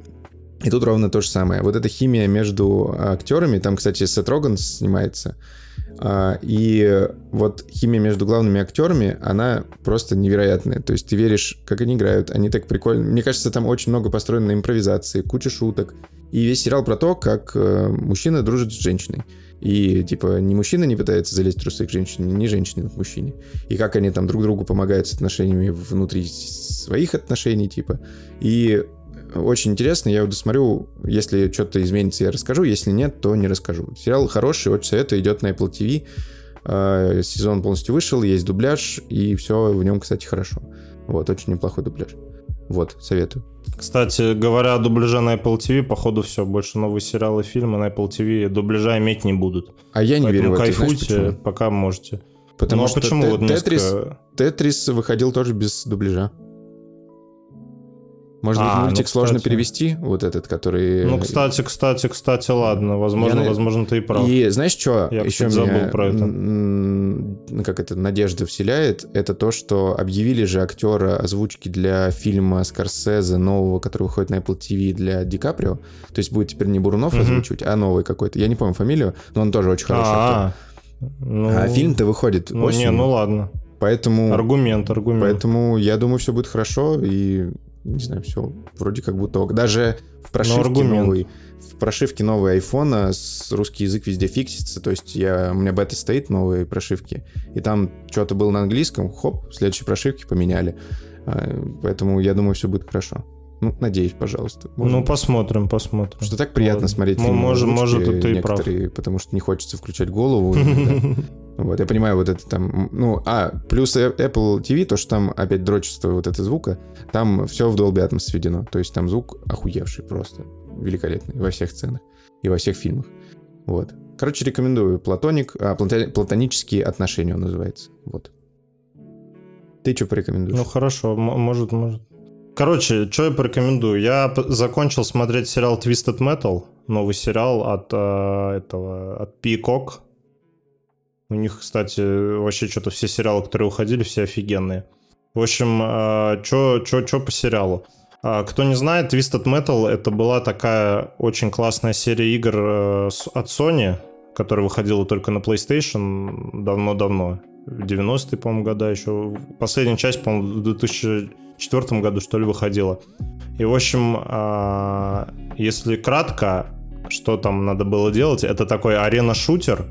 И тут ровно то же самое. Вот эта химия между актерами, там, кстати, Сет Роган снимается, а, и вот химия между главными актерами, она просто невероятная. То есть ты веришь, как они играют, они так прикольно. Мне кажется, там очень много построено на импровизации, куча шуток. И весь сериал про то, как э, мужчина дружит с женщиной. И, типа, ни мужчина не пытается залезть в трусы к женщине, ни женщина к мужчине. И как они там друг другу помогают с отношениями внутри своих отношений, типа. И очень интересно, я его досмотрю. Если что-то изменится, я расскажу. Если нет, то не расскажу. Сериал хороший, очень советую. Идет на Apple TV. А, сезон полностью вышел, есть дубляж, и все в нем, кстати, хорошо. Вот, очень неплохой дубляж. Вот, советую. Кстати, говоря о дубляже на Apple TV, походу все, больше новые сериалы фильмы на Apple TV дубляжа иметь не будут. А я не Поэтому верю в это. кайфуйте, знаешь, пока можете. Потому ну, а что почему вот Тетрис, несколько- Тетрис выходил тоже без дубляжа. Может быть, А, ну, мультик сложно кстати. перевести, вот этот, который... Ну, кстати, кстати, кстати, ладно, возможно, Я возможно, ты и прав. И знаешь, что Я, еще кстати, меня, забыл про это. ну, как это, надежда вселяет, это то, что объявили же актера озвучки для фильма Скорсезе нового, который выходит на Apple TV для Ди Каприо. То есть будет теперь не Бурунов Мгм. озвучивать, а новый какой-то. Я не помню фамилию, но он тоже очень хороший актер. А, ну, А фильм-то выходит ну, осенью, не, ну ладно. поэтому... Аргумент, аргумент. Поэтому я думаю, все будет хорошо, и не знаю, все вроде как будто ок. Даже в прошивке новой, в прошивке новой айфона с русский язык везде фиксится. То есть я, у меня бета стоит новой прошивки, и там что-то было на английском, хоп, в следующей прошивке поменяли. А, Поэтому я думаю, все будет хорошо. Ну, надеюсь, пожалуйста. Может Ну, посмотрим, посмотрим. Что так приятно Ладно. смотреть фильмы может- может, ты и прав. потому что не хочется включать голову. Вот, я понимаю, вот это там, ну, а, плюс э- Apple TV, то, что там опять дрочество вот это звука, там все в Dolby Atmos сведено, то есть там звук охуевший просто, великолепный во всех сценах и во всех фильмах. Вот. Короче, рекомендую. Платоник, а, платонические отношения он называется. Вот. Ты что порекомендуешь? Ну хорошо, может, может. Короче, что я порекомендую? Я закончил смотреть сериал Twisted Metal, новый сериал от э, этого, от Peacock. У них, кстати, вообще что-то все сериалы, которые уходили, все офигенные. В общем, что по сериалу? А, Кто не знает, Twisted Metal это была такая очень классная серия игр э, от Sony, которая выходила только на PlayStation давно-давно. В 90-е, по-моему, года еще. Последняя часть, по-моему, в 2004 году, что ли, выходила. И, в общем, а, если кратко, что там надо было делать, это такой арена-шутер,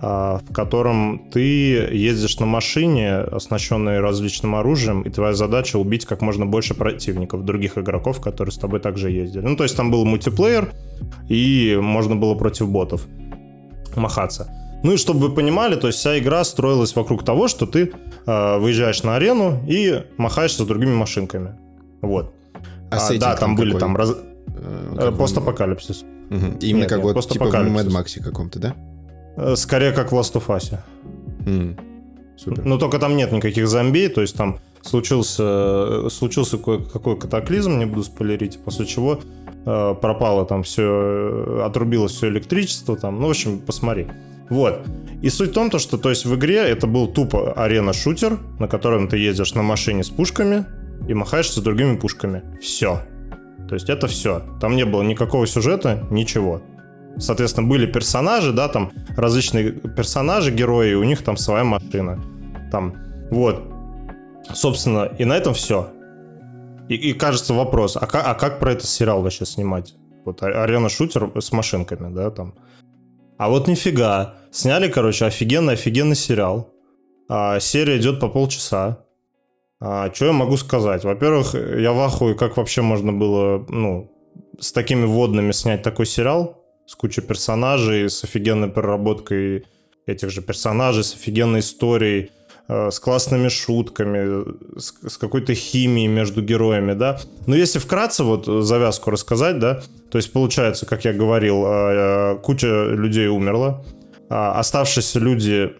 а, в котором ты ездишь на машине, оснащенной различным оружием, и твоя задача убить как можно больше противников, других игроков, которые с тобой также ездили. Ну, то есть там был мультиплеер, и можно было против ботов махаться. Ну и чтобы вы понимали, то есть вся игра строилась вокруг того, что ты э, выезжаешь на арену и махаешься с другими машинками. Вот. А, сеттинг да, там были какой? там раз... Э, э, постапокалипсис. Мгм. Именно Нет, как нет, вот типа в. Mad Max каком-то, да? Э, Скорее как в Last of Us. М, Супер. Но только там нет никаких зомби, то есть там случился, э, случился кое-какой катаклизм, не буду спойлерить, после чего э, пропало там все, отрубилось все электричество там, ну, в общем, посмотри. Вот. И суть в том, то, что то есть в игре это был тупо арена-шутер, на котором ты ездишь на машине с пушками и махаешься с другими пушками. Все. То есть это все. Там не было никакого сюжета, ничего. Соответственно, были персонажи, да, там различные персонажи, герои, у них там своя машина. Там, вот. Собственно, и на этом все. И, и кажется вопрос, а как, а как про этот сериал вообще снимать? Вот а- арена-шутер с машинками, да, там. А вот нифига. Сняли, короче, офигенный-офигенный сериал. А, серия идет по полчаса. А, что я могу сказать? Во-первых, я в ахуе, как вообще можно было, ну, с такими водными снять такой сериал, с кучей персонажей, с офигенной проработкой этих же персонажей, с офигенной историей, с классными шутками, с, с какой-то химией между героями, да. Но если вкратце вот завязку рассказать, да, то есть получается, как я говорил, э, э, куча людей умерла, а оставшиеся люди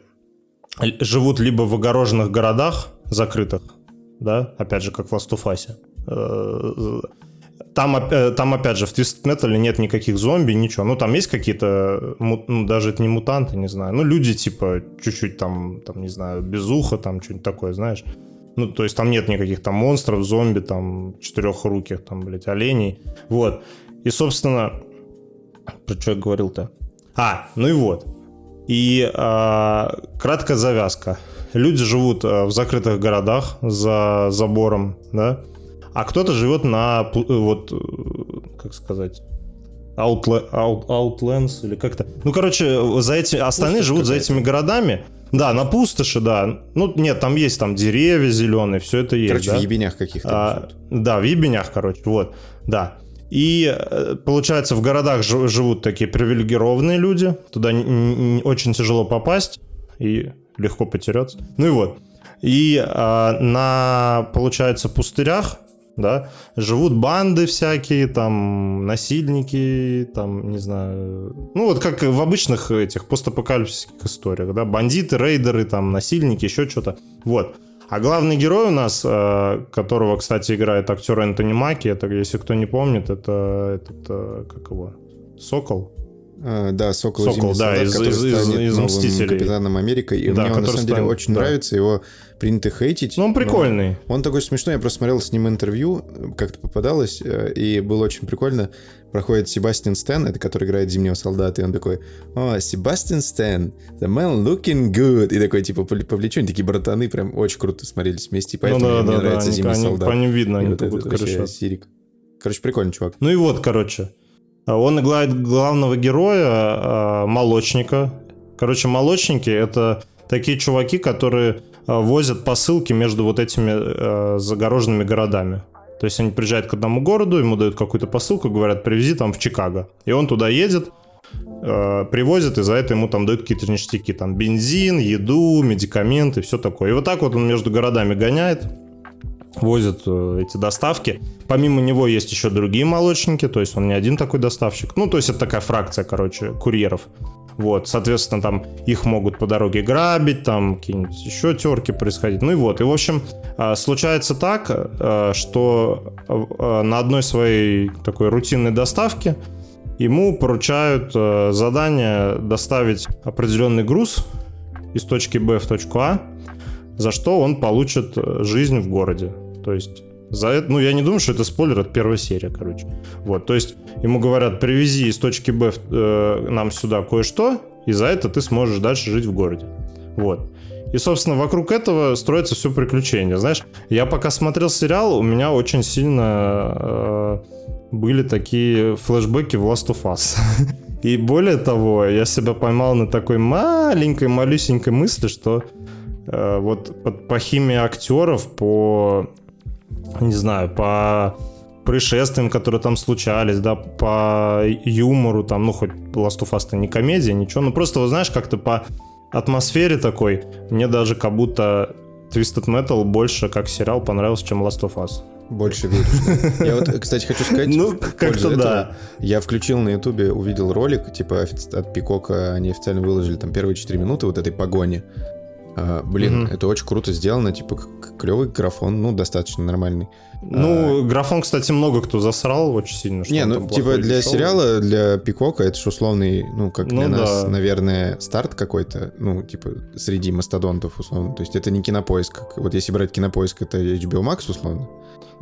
живут либо в огороженных городах закрытых, да, опять же, как в. Э, Там, э, там, опять же, в Twisted Metal нет никаких зомби, ничего. Ну, там есть какие-то, ну, даже это не мутанты, не знаю. Ну, люди, типа, чуть-чуть там, там, не знаю, без уха, там, что-нибудь такое, знаешь. Ну, то есть там нет никаких там монстров, зомби, там, четырехруких, там, блядь, оленей. Вот. И, собственно, про что я говорил-то? А, ну и вот. И а, краткая завязка. Люди живут а, в закрытых городах за забором, да, а кто-то живет на, э, вот, э, как сказать, Outla- Out- Outlands или как-то. Ну, короче, за эти, остальные Пустошь живут за этими городами. Да, на пустоши, да. Ну, нет, там есть там деревья зеленые, все это есть. Короче, да? в ебенях каких-то. А, да, в ебенях, короче, вот, да. И э, получается, в городах жи- живут такие привилегированные люди, туда очень тяжело попасть и легко потеряться. Ну и вот. И а, на, получается, пустырях, да, живут банды всякие, там, насильники, там, не знаю, ну вот как в обычных этих постапокалипсисских историях, да, бандиты, рейдеры, там, насильники, еще что-то, вот. А главный герой у нас, э, которого, кстати, играет актер Энтони Маки, это, если кто не помнит, это этот, э, как его, Сокол? А, да, Сокол, Сокол, да, солдат, из- из- из- из «Мстителей». Капитаном Америка. И Да, мне он, на самом деле, станет- очень да. нравится. Его принято хейтить. Ну, он прикольный. Он такой смешной. Я просто смотрел с ним интервью, как-то попадалось, э, и было очень прикольно. Проходит Себастьян Стэн, это который играет Зимнего солдата, и он такой, о, Себастьян Стэн, the man looking good. И такой, типа, по, плечу, они такие братаны, прям очень круто смотрелись вместе. И поэтому ну да, мне да, да, нравится они, Зимний они- солдат. по ним видно, И они вот этот вообще. Сирик. Короче, прикольный чувак. Ну и вот, короче. Он играет главного героя, а, молочника. Короче, молочники — это такие чуваки, которые а, возят посылки между вот этими а, загороженными городами. То есть они приезжают к одному городу, ему дают какую-то посылку, говорят, привези там в Чикаго. И он туда едет, э, привозит, и за это ему там дают какие-то ништяки. Там бензин, еду, медикаменты, все такое. И вот так вот он между городами гоняет, возит э, эти доставки. Помимо него есть еще другие молочники, то есть он не один такой доставщик. Ну, то есть это такая фракция, короче, курьеров. Вот, соответственно, там их могут по дороге грабить, там какие-нибудь еще терки происходить. Ну и вот, и в общем, а, случается так, а, что а, на одной своей такой рутинной доставке ему поручают задание доставить определенный груз из точки Б в точку А, за что он получит жизнь в городе. То есть за это, ну я не думаю, что это спойлер, это первая серия, короче. Вот, то есть ему говорят, привези из точки Б э, нам сюда кое-что, и за это ты сможешь дальше жить в городе. Вот. И, собственно, вокруг этого строится все приключение. Знаешь, я пока смотрел сериал, у меня очень сильно э, были такие флешбеки в Last of Us. И более того, я себя поймал на такой маленькой, малюсенькой мысли, что э, вот по, по химии актеров, по, не знаю, по происшествиям, которые там случались, да, по юмору, там, ну, хоть Last of Us-то не комедия, ничего, ну, просто, вот знаешь, как-то по атмосфере такой, мне даже как будто Twisted Metal больше как сериал понравился, чем Last of Us. Больше веришь. Я вот, кстати, хочу сказать, Ну, как-то да. Я включил на ютубе, увидел ролик, типа от Пикока, они официально выложили там первые 4 минуты вот этой погони. А, блин, Мгм. это очень круто сделано, типа клевый графон, ну, достаточно нормальный. Ну, графон, кстати, много кто засрал очень сильно. что Не, ну, типа для дешевый. сериала, для Пикока, это же условный, ну, как Ну для нас, да. наверное, старт какой-то, ну, типа, среди мастодонтов, условно. То есть это не кинопоиск. Вот если брать кинопоиск, это HBO Max, условно.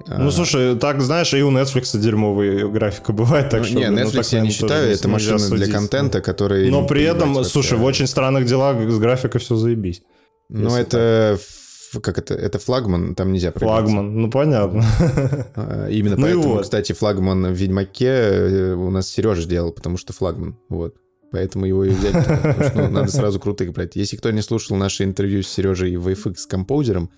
Ну, А, слушай, так, знаешь, и у Netflix дерьмовая графика бывает, так ну, что... не, ну, Netflix так, я не считаю, это машина для судить. контента, который... Но при этом, слушай, в очень странных делах с графикой все заебись. Ну, это... ф- Как это? Это флагман, там нельзя пробиться. Флагман, ну понятно. А, Именно Ну поэтому, вот. кстати, флагман в Ведьмаке э, у нас Сережа делал, потому что флагман. Вот. Поэтому его и взяли. потому что, ну, надо сразу крутых брать. Если кто не слушал наше интервью с Сережей в FX композером,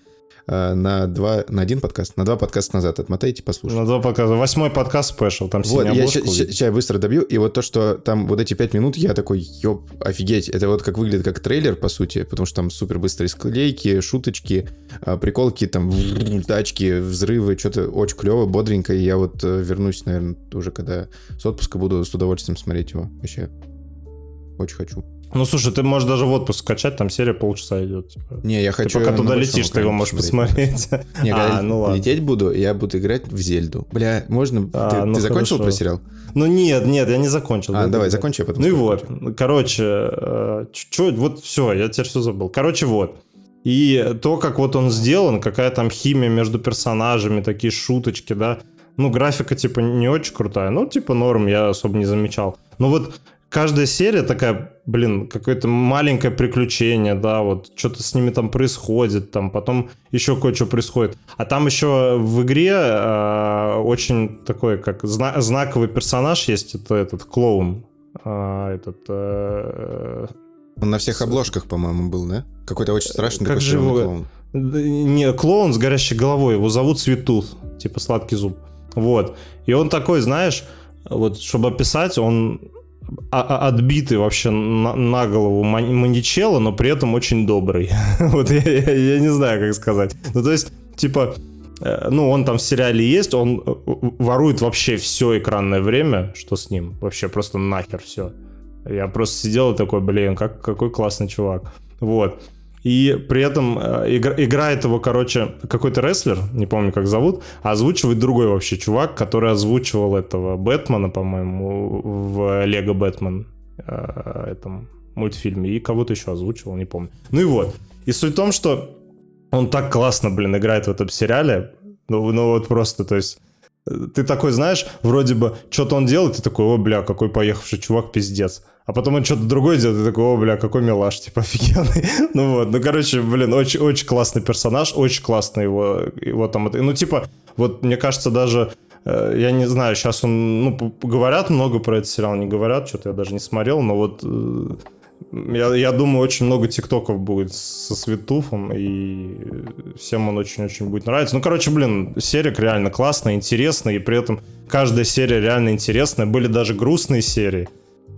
на два, на один подкаст, на два подкаста назад отмотайте, послушайте. На два показа. Восьмой подкаст спешл, там Вот, я сейчас быстро добью, и вот то, что там вот эти пять минут, я такой, ёп, офигеть, это вот как выглядит как трейлер, по сути, потому что там супер быстрые склейки, шуточки, а, приколки, там, тачки, взрывы, что-то очень клево, бодренько, и я вот э, вернусь, наверное, уже когда с отпуска буду с удовольствием смотреть его, вообще, очень хочу. Ну, слушай, ты можешь даже в отпуск скачать, там серия полчаса идет. Типа. Не, я хочу... Ты пока туда летишь, ты его можешь посмотреть. Не, А, ну ладно. лететь буду, я буду играть в Зельду. Бля, можно... А, ты ну ты закончил хорошо. про сериал? Ну нет, нет, я не закончил. А, Да, давай, да, да. закончи, я потом Ну и вот, короче, э, чё, вот все, я теперь все забыл. Короче, вот. И то, как вот он сделан, какая там химия между персонажами, такие шуточки, да. Ну, графика, типа, не очень крутая. Ну, типа, норм, я особо не замечал. Но вот каждая серия такая, блин, какое-то маленькое приключение, да, вот что-то с ними там происходит, там потом еще кое-что происходит. А там еще в игре э, очень такой, как зна- знаковый персонаж есть, это этот клоун. А, этот... э, Он на всех обложках, по-моему, был, да? Какой-то очень страшный Как же его- клоун. Не, клоун с горящей головой, его зовут Светут, типа сладкий зуб. Вот. И он такой, знаешь, вот чтобы описать, он отбитый вообще на, на голову ман- маньячелло, но при этом очень добрый. вот я, я- я не знаю, как сказать. Ну, то есть, типа, э, ну, он там в сериале есть, он э, ворует вообще все экранное время, что с ним. Вообще просто нахер все. Я просто сидел и такой, блин, как, какой классный чувак. Вот. И при этом э, игра- играет его, короче, какой-то рестлер, не помню, как зовут, а озвучивает другой вообще чувак, который озвучивал этого Бэтмена, по-моему, в Лего Бэтмен э, этом мультфильме, и кого-то еще озвучивал, не помню. Ну и вот. И суть в том, что он так классно, блин, играет в этом сериале, ну, ну вот просто, то есть э, ты такой, знаешь, вроде бы, что-то он делает, ты такой, о, бля, какой поехавший чувак, пиздец. А потом он что-то другое делает, ты такой, о, бля, какой милаш, типа, офигенный. ну вот, ну, короче, блин, очень, очень классный персонаж, очень классно его, его там, ну, типа, вот, мне кажется, даже, э, я не знаю, сейчас он, ну, говорят много про этот сериал, не говорят, что-то я даже не смотрел, но вот э, я, я думаю, очень много тиктоков будет со Светуфом, и всем он очень-очень будет нравиться. Ну, короче, блин, серия реально классная, интересная, и при этом каждая серия реально интересная. Были даже грустные серии.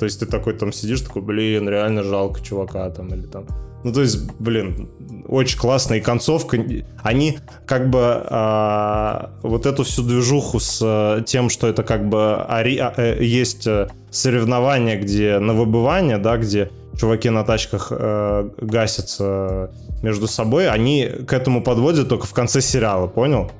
То есть ты такой там сидишь, такой, блин, реально жалко чувака там, или там... Ну, то есть, блин, очень классно. И концовка, они как бы а, вот эту всю движуху с а, тем, что это как бы ари- а, э, есть э, соревнования, где на выбывание, да, где чуваки на тачках э, гасятся между собой, они к этому подводят только в конце сериала, понял?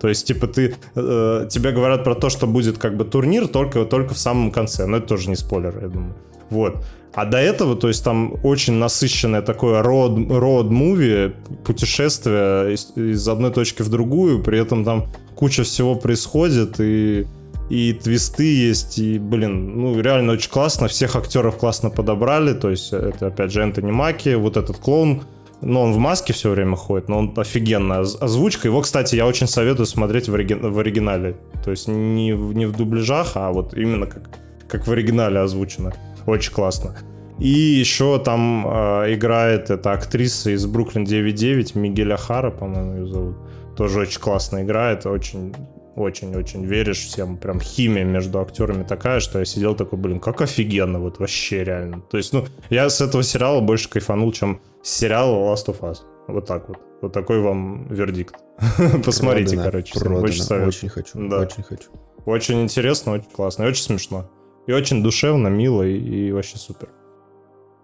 То есть, типа, ты, э, тебе говорят про то, что будет как бы турнир только, только в самом конце. Но это тоже не спойлер, я думаю. Вот. А до этого, то есть там очень насыщенное такое movie, путешествие из, из одной точки в другую, при этом там куча всего происходит, и, и твисты есть, и, блин, ну, реально очень классно, всех актеров классно подобрали, то есть это, опять же, Энтони Маки, вот этот клоун, но он в маске все время ходит, но он офигенная оз- озвучка. Его, кстати, я очень советую смотреть в, ориги- в оригинале. То есть не, не в дубляжах, а вот именно как, как в оригинале озвучено. Очень классно. И еще там э, играет эта актриса из Бруклин 9.9, Мигеля Хара, по-моему, ее зовут. Тоже очень классно играет, очень очень-очень веришь всем. Прям химия между актерами такая, что я сидел такой, блин, как офигенно, вот вообще реально. То есть, ну, я с этого сериала больше кайфанул, чем сериала Last of Us. Вот так вот. Вот такой вам вердикт. Посмотрите, Продано, короче. продано. Очень советую. Очень хочу, Да. очень хочу. Очень интересно, очень классно и очень смешно. И очень душевно, мило и, и вообще супер.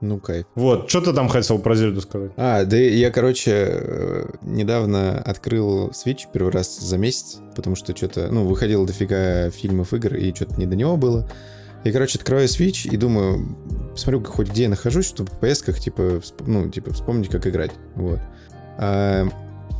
Ну, кайф. Вот, что ты там хотел про Зельду сказать? А, да я, короче, э, недавно открыл Switch первый раз за месяц, потому что что-то, ну, выходило дофига фильмов, игр, и что-то не до него было. И, короче, открываю Switch и думаю, посмотрю, хоть где я нахожусь, чтобы в поездках, типа, ну, типа, вспомнить, как играть. Вот. А,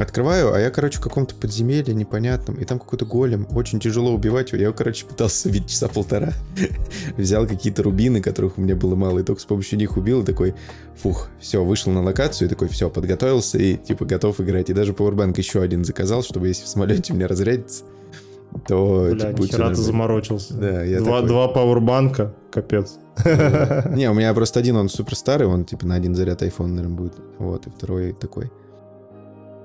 открываю, а я, короче, в каком-то подземелье непонятном, и там какой-то голем, очень тяжело убивать его. Я короче, пытался убить часа полтора. Взял какие-то рубины, которых у меня было мало, и только с помощью них убил, и такой, фух, все, вышел на локацию, и такой, все, подготовился, и, типа, готов играть. И даже пауэрбанк еще один заказал, чтобы если в самолете меня разрядится, то, Бля, типа, нихера ты заморочился. Да, я два, такой- два пауэрбанка, капец. Не, у меня просто один, он супер старый, он, типа, на один заряд iPhone, наверное, будет. Вот, и второй такой.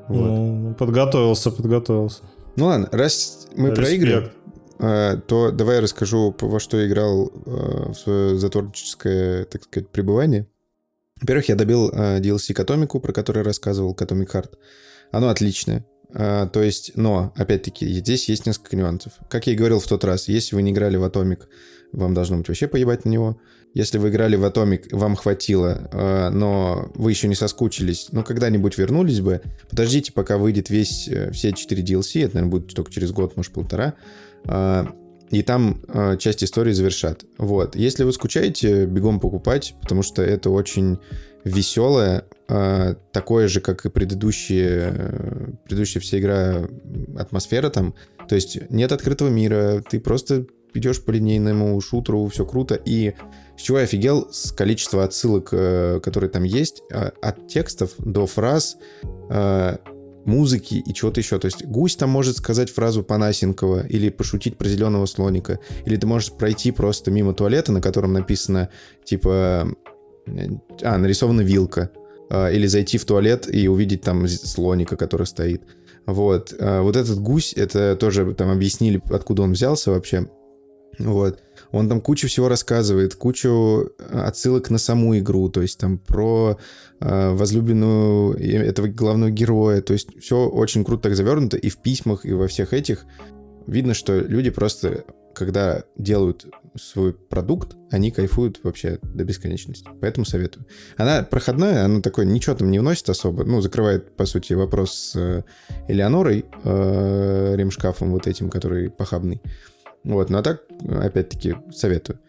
Вот. Ну, подготовился, подготовился. Ну ладно, раз мы про игры, э, то давай я расскажу, во что я играл э, в свое затворническое, так сказать, пребывание. Во-первых, я добил э, DLC к Атомику, про который рассказывал, к Atomic Heart. Оно отличное. А, то есть, но, опять-таки, здесь есть несколько нюансов. Как я и говорил в тот раз, если вы не играли в Atomic, вам должно быть вообще поебать на него. Если вы играли в Atomic, вам хватило, а, но вы еще не соскучились, но когда-нибудь вернулись бы, подождите, пока выйдет весь, э, все 4 DLC, это, наверное, будет только через год, может, полтора, а, и там часть истории завершат. Вот. Если вы скучаете, бегом покупать, потому что это очень веселое, э, такое же, как и предыдущие, э, предыдущая вся игра атмосфера там. То есть нет открытого мира, ты просто идешь по линейному шутеру, все круто. И с чего я офигел, с количества отсылок, э, которые там есть, э, от текстов до фраз, э, музыки и чего-то еще. То есть гусь там может сказать фразу Панасенкова или пошутить про зеленого слоника. Или ты можешь пройти просто мимо туалета, на котором написано типа... А, нарисована вилка. А, или зайти в туалет и увидеть там слоника, который стоит. Вот. А, вот этот гусь, это тоже там объяснили, откуда он взялся вообще. Вот. Он там кучу всего рассказывает, кучу э, отсылок на саму игру, то есть там про э, возлюбленную этого главного героя. То есть все очень круто так завернуто, и в письмах, и во всех этих видно, что люди просто, когда делают свой продукт, они кайфуют вообще до бесконечности. Поэтому советую. Она проходная, она такой, ничего там не вносит особо. Ну, закрывает, по сути, вопрос с э, Элеонорой, э, ремшкафом вот этим, который похабный. Вот, но так, опять-таки, советую.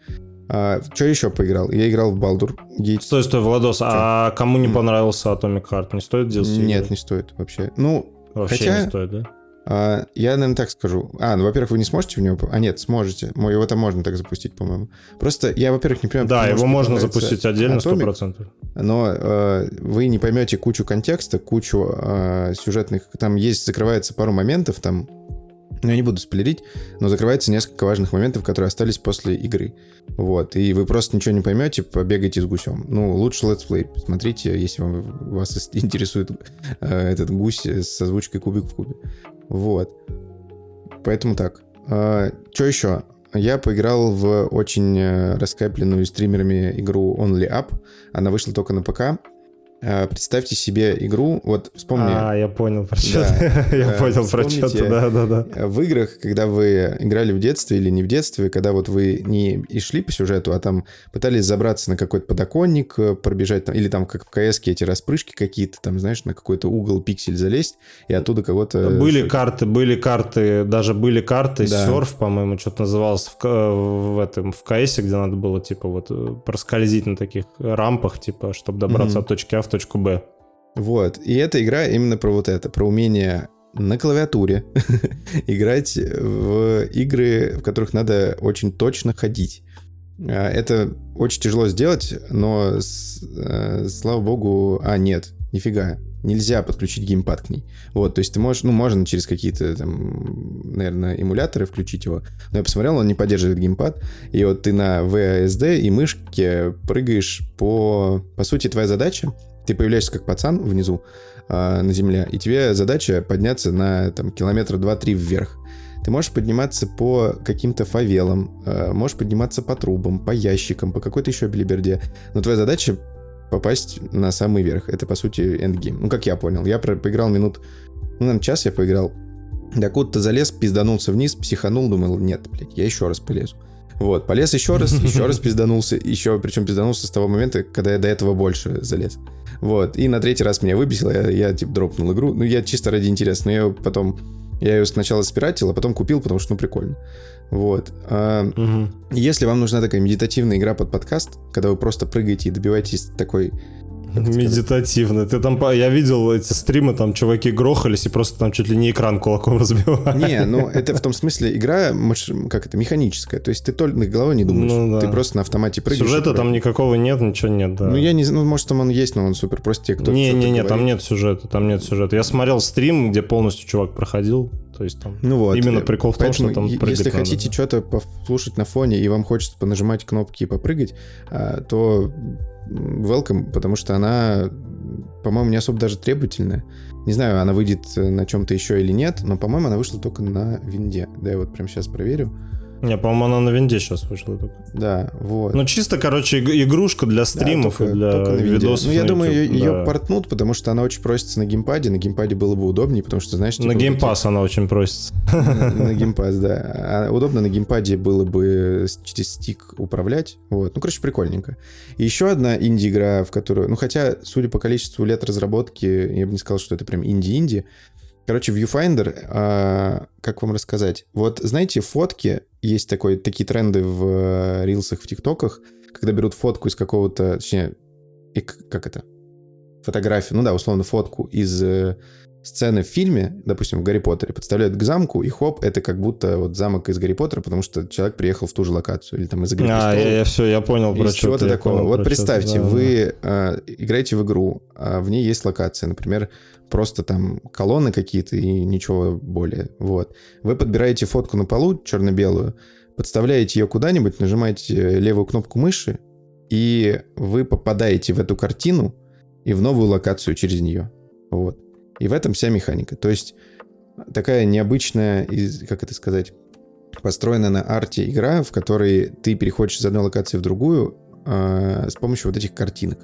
А, что еще поиграл? Я играл в Балдур Гейт. Стой, стой, Владос, Чё? а кому не понравился Atomic Heart? Не стоит DLC? Нет, не стоит вообще. Ну, Вообще хотя, не стоит, да? А, я, наверное, так скажу. А, ну, во-первых, вы не сможете в него... А, нет, сможете. Его там можно так запустить, по-моему. Просто я, во-первых, не понимаю... Да, его можно запустить отдельно, Atomic, 100%. Но э, вы не поймете кучу контекста, кучу э, сюжетных... Там есть, закрывается пару моментов, там ну, я не буду спойлерить, но закрывается несколько важных моментов, которые остались после игры. Вот, и вы просто ничего не поймете, побегайте с гусем. Ну, лучше летсплей смотрите, если вам, вас интересует э, этот гусь с озвучкой кубик в кубе. Вот. Поэтому так. Э, что еще? Я поиграл в очень э, раскапленную стримерами игру Only Up. Она вышла только на ПК. Э, представьте себе игру, вот вспомни... А, я понял про что Я э, понял про что да, да, да. В играх, когда вы играли в детстве или не в детстве, когда вот вы не и шли по сюжету, а там пытались забраться на какой-то подоконник, э, пробежать там, или там как в КС эти распрыжки какие-то, там, знаешь, на какой-то угол, пиксель залезть, и оттуда кого-то... Были карты, были карты, даже были карты, да. серф, по-моему, что-то называлось в, в этом, в КС, где надо было, типа, вот проскользить на таких рампах, типа, чтобы добраться mm-hmm. от точки А в точку Б. Вот. И эта игра именно про вот это, про умение на клавиатуре играть в игры, в которых надо очень точно ходить. А, это очень тяжело сделать, но э, слава богу, а нет, нифига, нельзя подключить геймпад к ней. Вот, то есть ты можешь, ну, можно через какие-то там, наверное, эмуляторы включить его, но я посмотрел, он не поддерживает геймпад, и вот ты на VSD и мышке прыгаешь по... По сути, твоя задача ты появляешься как пацан внизу э, на земле, и тебе задача подняться на там, километра 2-3 вверх. Ты можешь подниматься по каким-то фавелам, э, можешь подниматься по трубам, по ящикам, по какой-то еще билиберде. Но твоя задача попасть на самый верх. Это, по сути, эндгейм. Ну, как я понял. Я про- поиграл минут... Ну, наверное, час я поиграл. Докуда-то залез, пизданулся вниз, психанул, думал, нет, блядь, я еще раз полезу. Вот, полез еще раз, еще раз пизданулся, еще, причем пизданулся с того момента, когда я до этого больше залез. Вот, и на третий раз меня выбесило, я, я типа дропнул игру, ну я чисто ради интереса, но я потом, я ее сначала спиратил, а потом купил, потому что, ну, прикольно. Вот. А, угу. Если вам нужна такая медитативная игра под подкаст, когда вы просто прыгаете и добиваетесь такой Медитативно. Ты там, я видел эти стримы, там чуваки грохались и просто там чуть ли не экран кулаком разбивали. Не, ну это в том смысле игра, как это, механическая. То есть ты только головой не думаешь. Ну, да. Ты просто на автомате прыгаешь. Сюжета там никакого нет, ничего нет, да. Ну я не знаю, ну может там он есть, но он супер просто те, кто Не, не, не, там нет сюжета, там нет сюжета. Я смотрел стрим, где полностью чувак проходил, то есть там ну вот, именно прикол в том, что там Если хотите надо. что-то послушать на фоне и вам хочется понажимать кнопки и попрыгать, а, то welcome, потому что она, по-моему, не особо даже требовательная. Не знаю, она выйдет на чем-то еще или нет, но, по-моему, она вышла только на винде. Да, я вот прям сейчас проверю. Не, по-моему, она на винде сейчас вышла только. Да, вот. Ну, чисто, короче, иг- игрушка для стримов только- и для только на винде. видосов Ну, я на думаю, YouTube, ее, да. портнут, потому что она очень просится на геймпаде. На геймпаде было бы удобнее, потому что, знаешь... На типа, эти- Pass она очень просится. На на геймпас, да. А удобно на геймпаде было бы через стик управлять. Вот. Ну, короче, прикольненько. И еще одна инди-игра, в которую... Ну, хотя, судя по количеству лет разработки, я бы не сказал, что это прям инди-инди. Короче, Viewfinder, а, как вам рассказать? Вот, знаете, фотки, есть такой, такие тренды в э, рилсах, в тиктоках, когда берут фотку из какого-то, точнее, как это? Фотографию, ну да, условно, фотку из э, сцены в фильме, допустим, в Гарри Поттере, подставляют к замку, и хоп, это как будто вот замок из Гарри Поттера, потому что человек приехал в ту же локацию, или там из «Игры А, престолов». я, все, я понял про что чего-то я такого. Вот представьте, да, вы э, играете в игру, а в ней есть локация, например, просто там колонны какие-то и ничего более. Вот. Вы подбираете фотку на полу, черно-белую, подставляете ее куда-нибудь, нажимаете левую кнопку мыши, и вы попадаете в эту картину и в новую локацию через нее. Вот. И в этом вся механика. То есть такая необычная, как это сказать, построена на арте игра, в которой ты переходишь из одной локации в другую э, с помощью вот этих картинок.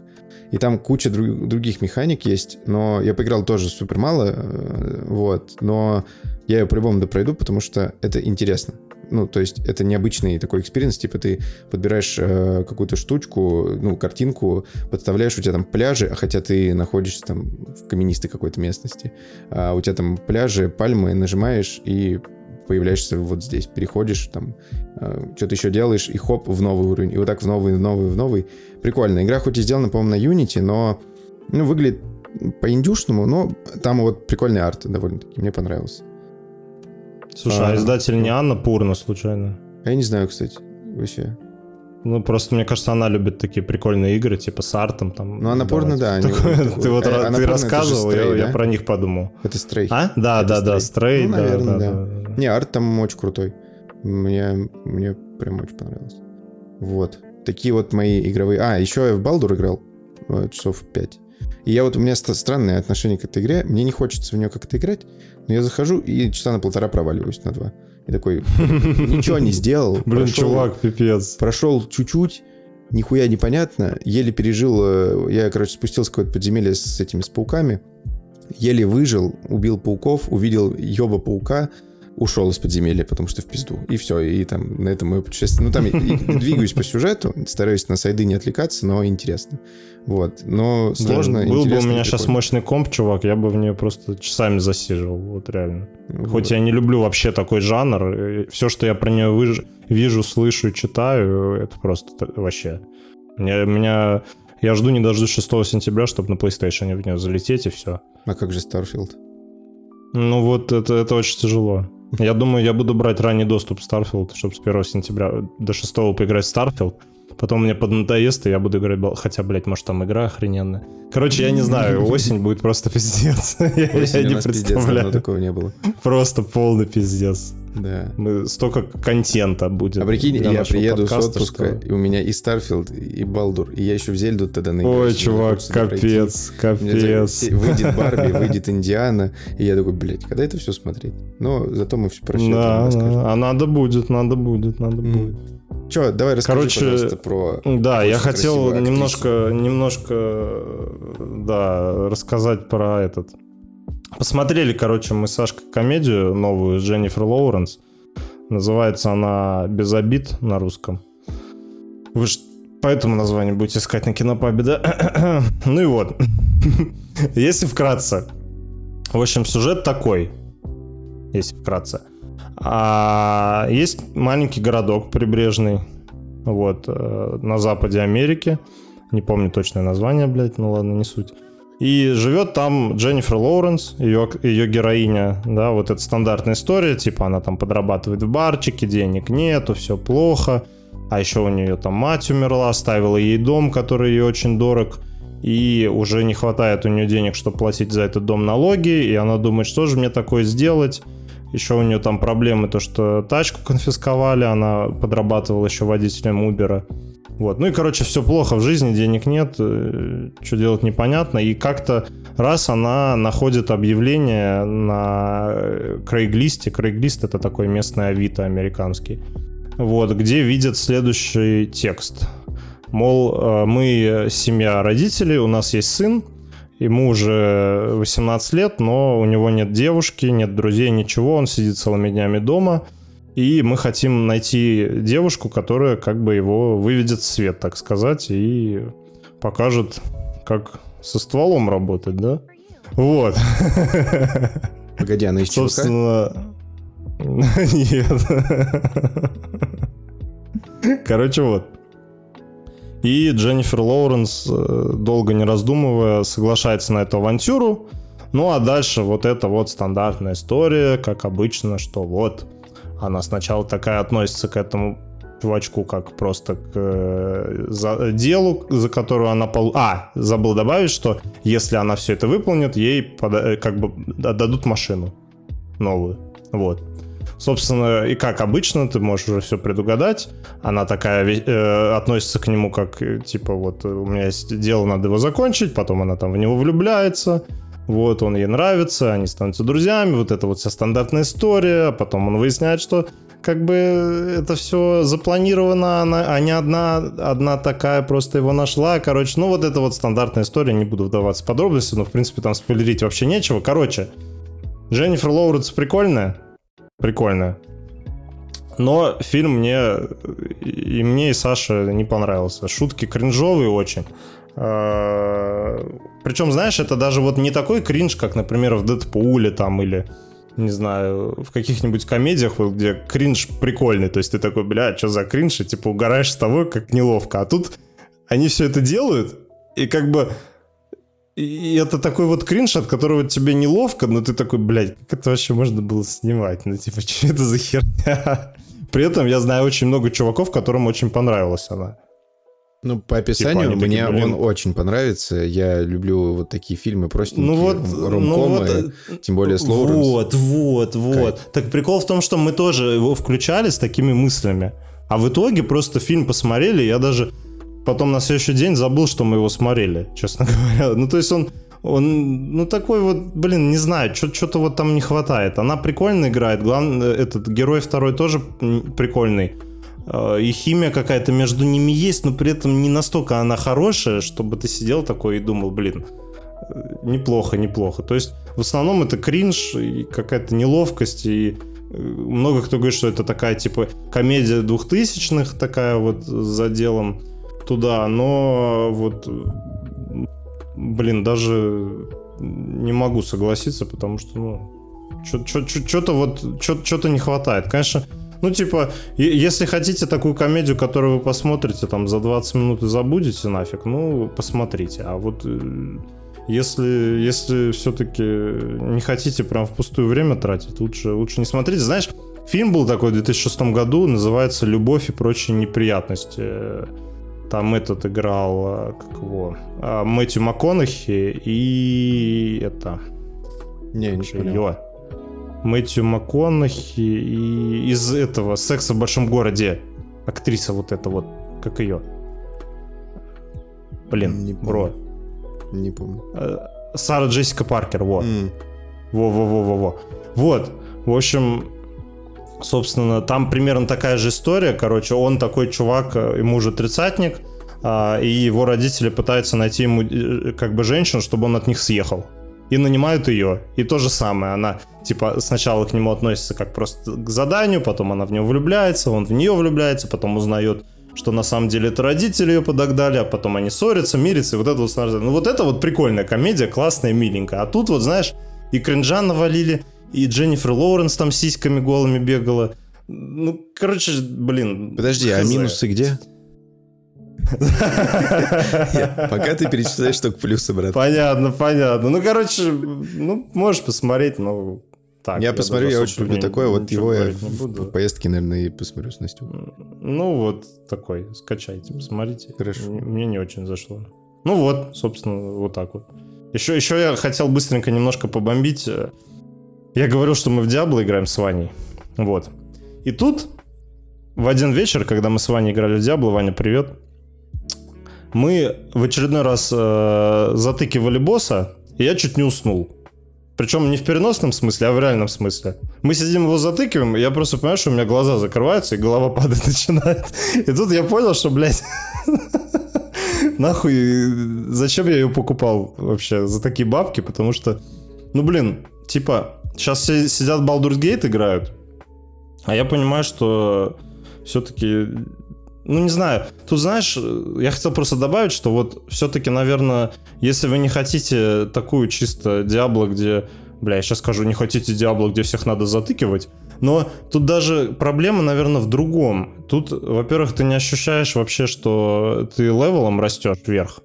И там куча друг- других механик есть, но я поиграл тоже супер мало, э, вот, но я ее по-любому допройду, потому что это интересно. Ну, то есть это необычный такой experience, типа ты подбираешь э, какую-то штучку, ну, картинку, подставляешь, у тебя там пляжи, а хотя ты находишься там в каменистой какой-то местности, а у тебя там пляжи, пальмы, нажимаешь и появляешься вот здесь, переходишь там, что-то еще делаешь, и хоп, в новый уровень, и вот так в новый, в новый, в новый. Прикольно. Игра хоть и сделана, по-моему, на Unity, но ну, выглядит по-индюшному, но там вот прикольный арт довольно-таки, мне понравился. Слушай, а, А, издатель не Анна Пурна, случайно? А я не знаю, кстати, вообще. Ну, просто, мне кажется, она любит такие прикольные игры, типа с артом там. Ну, Анапурна, давать. да, они Такое- такое. Ты вот Э, Анапурна ты рассказывал, я- Stray, я да? про них подумал. Это стрей. А? Да, Это да, да, Stray. Стрей, Ну, да, наверное, да, да. да. Не, арт там очень крутой. Мне, мне прям очень понравилось. Вот. Такие вот мои игровые... А, еще я в Балдур играл э, часов 5. И я вот, у меня ст- странное отношение к этой игре. Мне не хочется в нее как-то играть, но я захожу и часа на полтора проваливаюсь на два. И такой, ничего не сделал. Блин, прошел- чувак, пипец. Прошел чуть-чуть, нихуя непонятно, еле пережил, э, я, короче, спустился в какое-то подземелье с этими, с пауками, еле выжил, убил пауков, увидел ёба паука, ушел из подземелья, потому что в пизду. И все, и там на этом мое путешествие. Ну, там и двигаюсь по сюжету, стараюсь на сайды не отвлекаться, но интересно. Вот. Но сложно, Блин, Был бы у меня сейчас прикольно. мощный комп, чувак, я бы в нее просто часами засиживал, вот реально. Вот. Хоть я не люблю вообще такой жанр, все, что я про нее выж- вижу, слышу, читаю, это просто вообще. Меня, меня... Я жду не дождусь 6 сентября, чтобы на PlayStation в нее залететь, и все. А как же Starfield? Ну вот это, это очень тяжело. Я думаю, я буду брать ранний доступ Starfield, чтобы с 1 сентября до 6 поиграть в Starfield. Потом мне поднадоест, и я буду играть... Хотя, блядь, может, там игра охрененная. Короче, я не знаю, осень будет просто пиздец. Я- не представляю. такого не было. Просто полный пиздец. Да. Мы столько контента будет. А прикинь, я приеду с подкаста, отпуска, что- и у меня и Starfield, и Baldur, и я еще в Зельду тогда наиграюсь. Ой, чувак, пройти. капец, меня капец. Выйдет Барби, выйдет Индиана, и я такой, блядь, когда это все смотреть? Но зато мы все про Да, а надо будет, надо будет, надо будет. Че, давай расскажи, Короче, пожалуйста, про... Да, я хотел немножко, немножко, да, рассказать про этот. Посмотрели, короче, мы с Сашкой комедию новую с Дженнифер Лоуренс. Называется она «Без обид» на русском. Вы ж по этому названию будете искать на кинопабе, да? ну и вот. Если вкратце. В общем, сюжет такой. Если вкратце. А, есть маленький городок прибрежный, вот, э, на западе Америки. Не помню точное название, блядь, ну ладно, не суть. И живет там Дженнифер Лоуренс, ее, ее героиня, да, вот это стандартная история, типа она там подрабатывает в барчике, денег нету, все плохо, а еще у нее там мать умерла, оставила ей дом, который ей очень дорог, и уже не хватает у нее денег, чтобы платить за этот дом налоги, и она думает, что же мне такое сделать, еще у нее там проблемы, то что тачку конфисковали, она подрабатывала еще водителем Убера. Вот. Ну и, короче, все плохо в жизни, денег нет, что делать непонятно. И как-то раз она находит объявление на Крейглисте. Крейглист это такой местный Авито американский. вот, где видят следующий текст. Мол, э, мы семья родителей, у нас есть сын, ему уже 18 лет, но у него нет девушки, нет друзей, ничего, он сидит целыми днями дома, и мы хотим найти девушку, которая как бы его выведет в свет, так сказать, и покажет, как со стволом работать, да? Вот. Погоди, она из? Собственно, нет. Короче, вот. И Дженнифер Лоуренс, э, долго не раздумывая, соглашается на эту авантюру. Ну а дальше вот это вот стандартная история, как обычно, что вот она сначала такая относится к этому чувачку как просто к э, за, делу, за которую она... Пол... А, забыл добавить, что если она все это выполнит, ей пода... Э, как бы отдадут машину новую. Вот. Собственно, и как обычно, ты можешь уже все предугадать. Она такая э, относится к нему как, э, типа, вот у меня есть дело, надо его закончить, потом она там в него влюбляется, вот, он ей нравится, они становятся друзьями, вот это вот вся стандартная история, потом он выясняет, что как бы это все запланировано, она, а не одна, одна такая просто его нашла. Короче, ну вот это вот стандартная история, не буду вдаваться в подробности, но в принципе там спойлерить вообще нечего. Короче, Дженнифер Лоуренс прикольная, прикольная. Но фильм мне и мне, и Саше не понравился. Шутки кринжовые очень. А, Причем, знаешь, это даже вот не такой кринж, как, например, в Дэдпуле там или не знаю, в каких-нибудь комедиях, вот, где кринж прикольный, то есть ты такой, бля, что за кринж, и типа угораешь с того, как неловко. А тут они все это делают, и как бы и это такой вот кринж, от которого тебе неловко, но ты такой, блядь, как это вообще можно было снимать? Ну, типа, что это за херня? При этом я знаю очень много чуваков, которым очень понравилась она. Ну, по описанию типа, мне такие, он очень понравится. Я люблю вот такие фильмы, простенькие, ну вот, ромкомы, ну вот, э, тем более с Лоуренс. Вот, вот, вот. Кайф. Так прикол в том, что мы тоже его включали с такими мыслями. А в итоге просто фильм посмотрели, я даже потом на следующий день забыл, что мы его смотрели, честно говоря. Ну, то есть он, он ну, такой вот, блин, не знаю, что-то вот там не хватает. Она прикольно играет, главный, этот герой второй тоже прикольный. Э, и химия какая-то между ними есть, но при этом не настолько она хорошая, чтобы ты сидел такой и думал, блин, э, неплохо, неплохо. То есть в основном это кринж и какая-то неловкость, и э, много кто говорит, что это такая типа комедия двухтысячных, такая вот за делом туда, но вот, блин, даже не могу согласиться, потому что, ну, что-то вот, что-то не хватает. Конечно, ну, типа, если хотите такую комедию, которую вы посмотрите там за 20 минут и забудете нафиг, ну, посмотрите. А вот э, если, если все-таки не хотите прям в пустое время тратить, лучше, лучше не смотрите. Знаешь, фильм был такой в 2006 году, называется «Любовь и прочие неприятности». Там этот играл, э, как его, а, Мэтью МакКонахи и это... Не, не понял. Мэтью МакКонахи и из этого «Секса в большом городе» актриса вот эта вот, как ее? Блин, не помню. бро. Не помню. Э, Сара Джессика Паркер, вот. Mm. Во-во-во-во-во. Вот, в общем, собственно, там примерно такая же история. Короче, он такой чувак, э, ему уже тридцатник, а, и его родители пытаются найти ему э, как бы женщину, чтобы он от них съехал и нанимают ее. И то же самое, она типа сначала к нему относится как просто к заданию, потом она в него влюбляется, он в нее влюбляется, потом узнает, что на самом деле это родители ее подогнали, а потом они ссорятся, мирятся, и вот это вот Ну вот это вот прикольная комедия, классная, миленькая. А тут вот, знаешь, и кринжа навалили, и Дженнифер Лоуренс там сиськами голыми бегала. Ну, короче, блин. Подожди, а минусы где? Пока ты перечисляешь только плюсы, брат. Понятно, понятно. Ну, короче, ну, можешь посмотреть, но так. Я посмотрю, я очень люблю такое, вот его я в поездке, наверное, и посмотрю с Настей. Ну, вот такой, скачайте, посмотрите. Хорошо. Мне не очень зашло. Ну вот, собственно, вот так вот. Еще, еще я хотел быстренько немножко побомбить. Я говорил, что мы в Диабло играем с Ваней. Вот. И тут в один вечер, когда мы с Ваней играли в Диабло, Ваня, привет, мы в очередной раз э, затыкивали босса, и я чуть не уснул. Причем не в переносном смысле, а в реальном смысле. Мы сидим его затыкиваем, и я просто понимаю, что у меня глаза закрываются, и голова падать начинает. И тут я понял, что, блядь, нахуй, зачем я ее покупал вообще за такие бабки, потому что, ну, блин, типа, сейчас все сидят Baldur's Gate играют, а я понимаю, что все-таки, ну, не знаю, тут, знаешь, я хотел просто добавить, что вот все-таки, наверное, если вы не хотите такую чисто Диабло, где, бля, я сейчас скажу, не хотите Диабло, где всех надо затыкивать, но тут даже проблема, наверное, в другом. Тут, во-первых, ты не ощущаешь вообще, что ты левелом растешь вверх.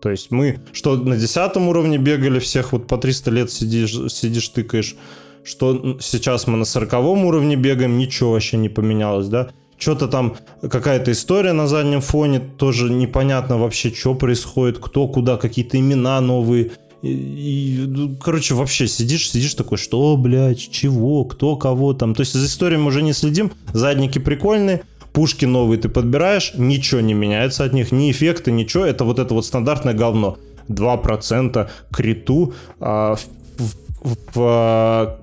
То есть мы, что на десятом уровне бегали, всех вот по 300 лет сидишь, сидишь тыкаешь, что сейчас мы на сороковом уровне бегаем, ничего вообще не поменялось, да? Что-то там, какая-то история на заднем фоне, тоже непонятно вообще, что происходит, кто куда, какие-то имена новые – и, и, ну, короче, вообще сидишь, сидишь такой, что, блядь, чего, кто, кого там. То есть за историей мы уже не следим, задники прикольные, пушки новые ты подбираешь, ничего не меняется от них, ни эффекты, ничего, это вот это вот стандартное говно. 2% криту а, в, в, в а,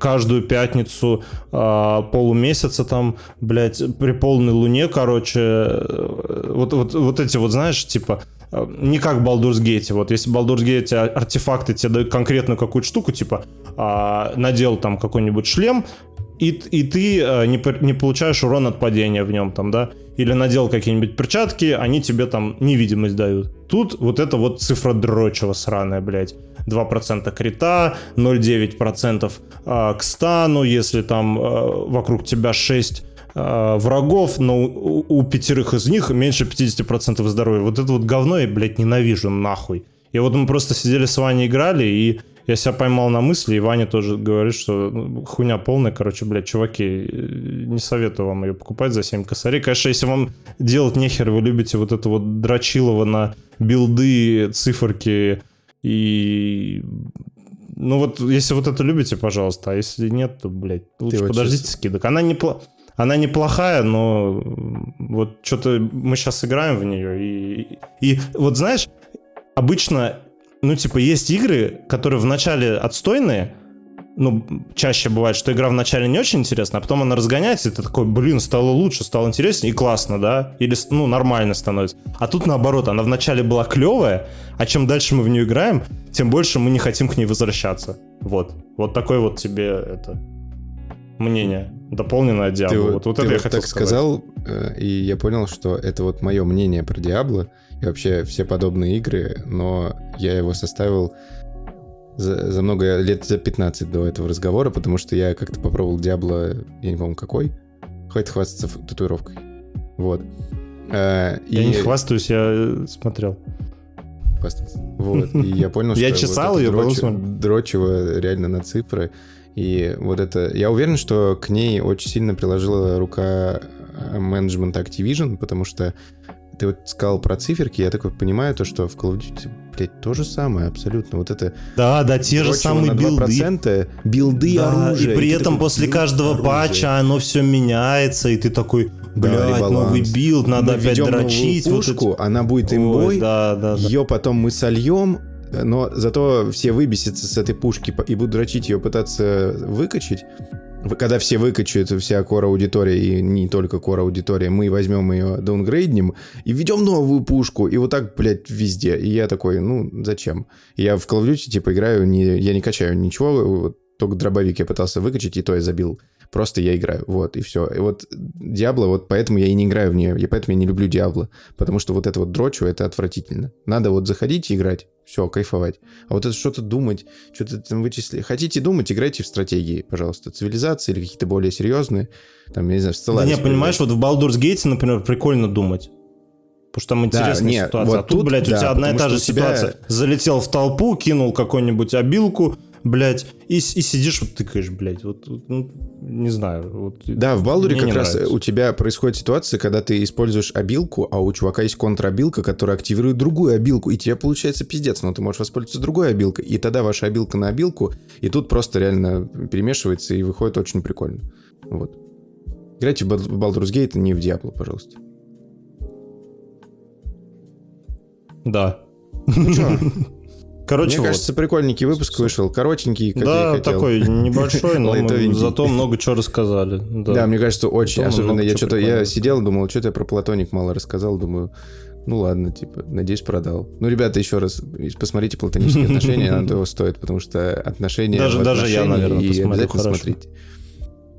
каждую пятницу а, полумесяца там, блядь, при полной луне, короче, э, вот, вот, вот эти вот, знаешь, типа, Э, не как в Baldur's Gate. Вот если в Baldur's Gate артефакты тебе дают конкретную какую-то штуку, типа а, надел там какой-нибудь шлем, и, и ты а, не, не получаешь урон от падения в нем там, да, или надел какие-нибудь перчатки, они тебе там невидимость дают. Тут вот это вот цифра дрочева сраная, блядь. 2% крита, 0,9% а, к стану, если там а, вокруг тебя 6 э, врагов, но у, у пятерых из них меньше 50% здоровья. Вот это вот говно я, блядь, ненавижу нахуй. И вот мы просто сидели с Ваней играли, и я себя поймал на мысли, и Ваня тоже говорит, что ну, хуйня полная, короче, блядь, чуваки, не советую вам ее покупать за 7 косарей. Конечно, если вам делать нехер, вы любите вот это вот дрочилово на билды, циферки и... Ну вот, если вот это любите, пожалуйста, а если нет, то, блядь, лучше Ты подождите вот скидок. Она неплохая она неплохая, но вот что-то мы сейчас играем в нее. И, и вот знаешь, обычно, ну, типа, есть игры, которые вначале отстойные, ну, чаще бывает, что игра вначале не очень интересна, а потом она разгоняется, и ты такой, блин, стало лучше, стало интереснее, и классно, да? Или, ну, нормально становится. А тут наоборот, она вначале была клевая, а чем дальше мы в нее играем, тем больше мы не хотим к ней возвращаться. Вот. Вот такой вот тебе это мнение, дополненное Диабло. Ты, вот, вот ты это вот я хотел так сказать. сказал, э, и я понял, что это вот мое мнение про Диабло и вообще все подобные игры, но я его составил за, за много лет, за 15 до этого разговора, потому что я как-то попробовал Диабло, я не помню какой, хватит хвастаться татуировкой. Вот. А, я и... не хвастаюсь, я смотрел. Хвастался. Вот, и я понял, что... Я чесал ее, дрочево реально на цифры. И вот это... Я уверен, что к ней очень сильно приложила рука э, менеджмента Activision, потому что ты вот сказал про циферки, я такой понимаю то, что в Call of Duty, блядь, то же самое абсолютно. Вот это... Да, да, те же самые билды. билды да, оружия. И при и этом такой, после каждого оружия. патча оно все меняется, и ты такой, блядь, да, новый билд, надо мы опять дрочить. Пушку, вот это... она будет имбой, Ой, да, да, да. ее потом мы сольем, но зато все выбесятся с этой пушки и будут дрочить ее, пытаться выкачать. Когда все выкачают, вся кора аудитория, и не только кора аудитория, мы возьмем ее, даунгрейднем, и введем новую пушку, и вот так, блядь, везде. И я такой, ну, зачем? Я в Call of Duty, типа, играю, не, я не качаю ничего, вот, только дробовик я пытался выкачать, и то я забил Просто я играю, вот, и все. И вот Диабло, вот поэтому я и не играю в нее, и поэтому я не люблю Диабло, потому что вот это вот дрочу, это отвратительно. Надо вот заходить и играть, все, кайфовать. А вот это что-то думать, что-то там вычислить. Хотите думать, играйте в стратегии, пожалуйста. Цивилизации или какие-то более серьезные, там, я не знаю, в Да не, понимаешь, вот в Baldur's Gate, например, прикольно думать. Потому что там интересная да, нет, ситуация. Вот а тут, тут, блядь, да, у тебя одна и та же тебя... ситуация. Залетел в толпу, кинул какую-нибудь обилку, блядь, и, и сидишь, вот тыкаешь, блядь, вот, ну, не знаю. Вот, да, в Балдуре как раз нравится. у тебя происходит ситуация, когда ты используешь обилку, а у чувака есть контрабилка, которая активирует другую обилку, и тебе получается пиздец, но ты можешь воспользоваться другой обилкой, и тогда ваша обилка на обилку, и тут просто реально перемешивается и выходит очень прикольно. Вот. Играйте в Baldur's Gate, не в Diablo, пожалуйста. Да. Ну что, Короче, Мне вот. кажется, прикольненький выпуск вышел, коротенький, как я да, и хотел. такой небольшой, но мы зато много чего рассказали. Да, Да, мне кажется, очень. Особенно я что-то, я сидел, думал, что-то я про Платоник мало рассказал, думаю, ну ладно, типа, надеюсь, продал. Ну, ребята, еще раз, посмотрите платонические отношения, оно того стоит, потому что отношения Даже- даже я, наверное, и посмотрю, обязательно смотрите.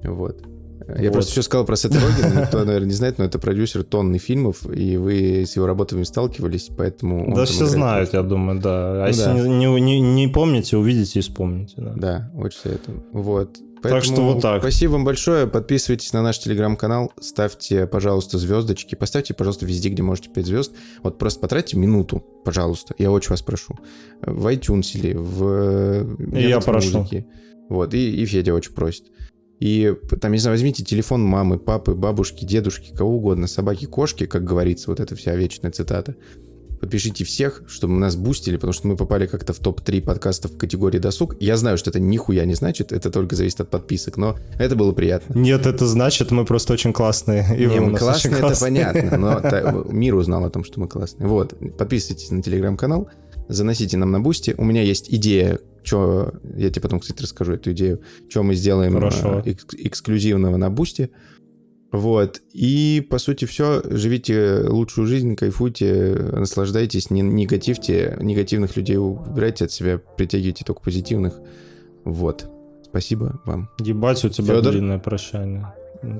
Вот. Я Вот. просто еще сказал про Сета Рогена, никто, наверное, не знает, но это продюсер тонны фильмов, и вы с его работами сталкивались, поэтому... Да все играет знают, я думаю, да. А Ну если да. Не, не- не- помните, увидите и вспомните. Да. Да, очень советую. Вот. Так что Поэтому вот так. Спасибо вам большое. Подписывайтесь на наш телеграм-канал, ставьте, пожалуйста, звездочки. Поставьте, пожалуйста, везде, где можете 5 звезд. Вот просто потратьте минуту, пожалуйста. Я очень вас прошу. В iTunes или в И я Яндекс.Музыке. Вот, и, и Федя очень просит. И там, не знаю, возьмите телефон мамы, папы, бабушки, дедушки, кого угодно, собаки, кошки, как говорится, вот эта вся вечная цитата. Подпишите всех, чтобы нас бустили, потому что мы попали как-то в топ-3 подкастов в категории досуг. Я знаю, что это нихуя не значит, это только зависит от подписок, но это было приятно. Нет, это значит, мы просто очень классные. И Не, мы классные, это классные. понятно, но мир узнал о том, что мы классные. Вот, подписывайтесь на телеграм-канал, заносите нам на бусти. У меня есть идея, что я тебе потом, кстати, расскажу эту идею, что мы сделаем Хорошо. э, экс- эксклюзивного на бусти. Вот. И, по сути, все. Живите лучшую жизнь, кайфуйте, наслаждайтесь, не негативьте, негативных людей убирайте от себя, притягивайте только позитивных. Вот. Спасибо вам. Ебать, у тебя Фёдор? длинное прощание.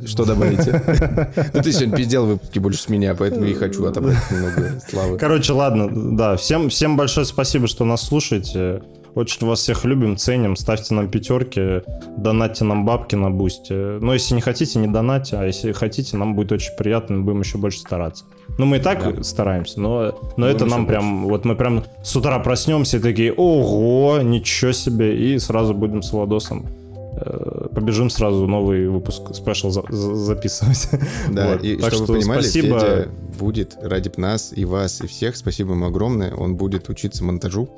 Что добавите? Ну, ты сегодня пиздел в выпуске больше с меня, поэтому и хочу отобрать немного славы. Короче, ладно, да, всем, всем большое спасибо, что нас слушаете. Очень вас всех любим, ценим. Ставьте нам пятерки, донатьте нам бабки на бусте. Но если не хотите, не донатьте, а если хотите, нам будет очень приятно, мы будем еще больше стараться. Ну, мы и так Да. стараемся, но, но Будем это нам больше. прям, вот мы прям с утра проснемся и такие, ого, ничего себе, и сразу будем с Владосом побежим сразу новый выпуск спешл за- за- записывать. Да, Вот. и Так чтобы что вы понимали, спасибо. Федя будет ради нас и вас, и всех. Спасибо ему огромное. Он будет учиться монтажу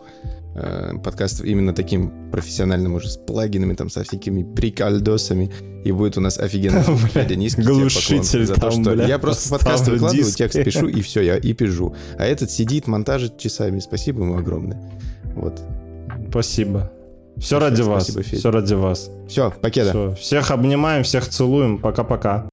э, подкастов именно таким профессиональным уже, с плагинами, там, со всякими прикольдосами. И будет у нас офигенно. Федя, низкий глушитель за то, что я просто подкасты выкладываю, текст пишу, и все, я и пишу. А этот сидит, монтажит часами. Спасибо ему огромное. Вот. Спасибо. Все ради вас. спасибо. Все ради вас. Все, покеда. Всё. Всех обнимаем, всех целуем. Пока-пока.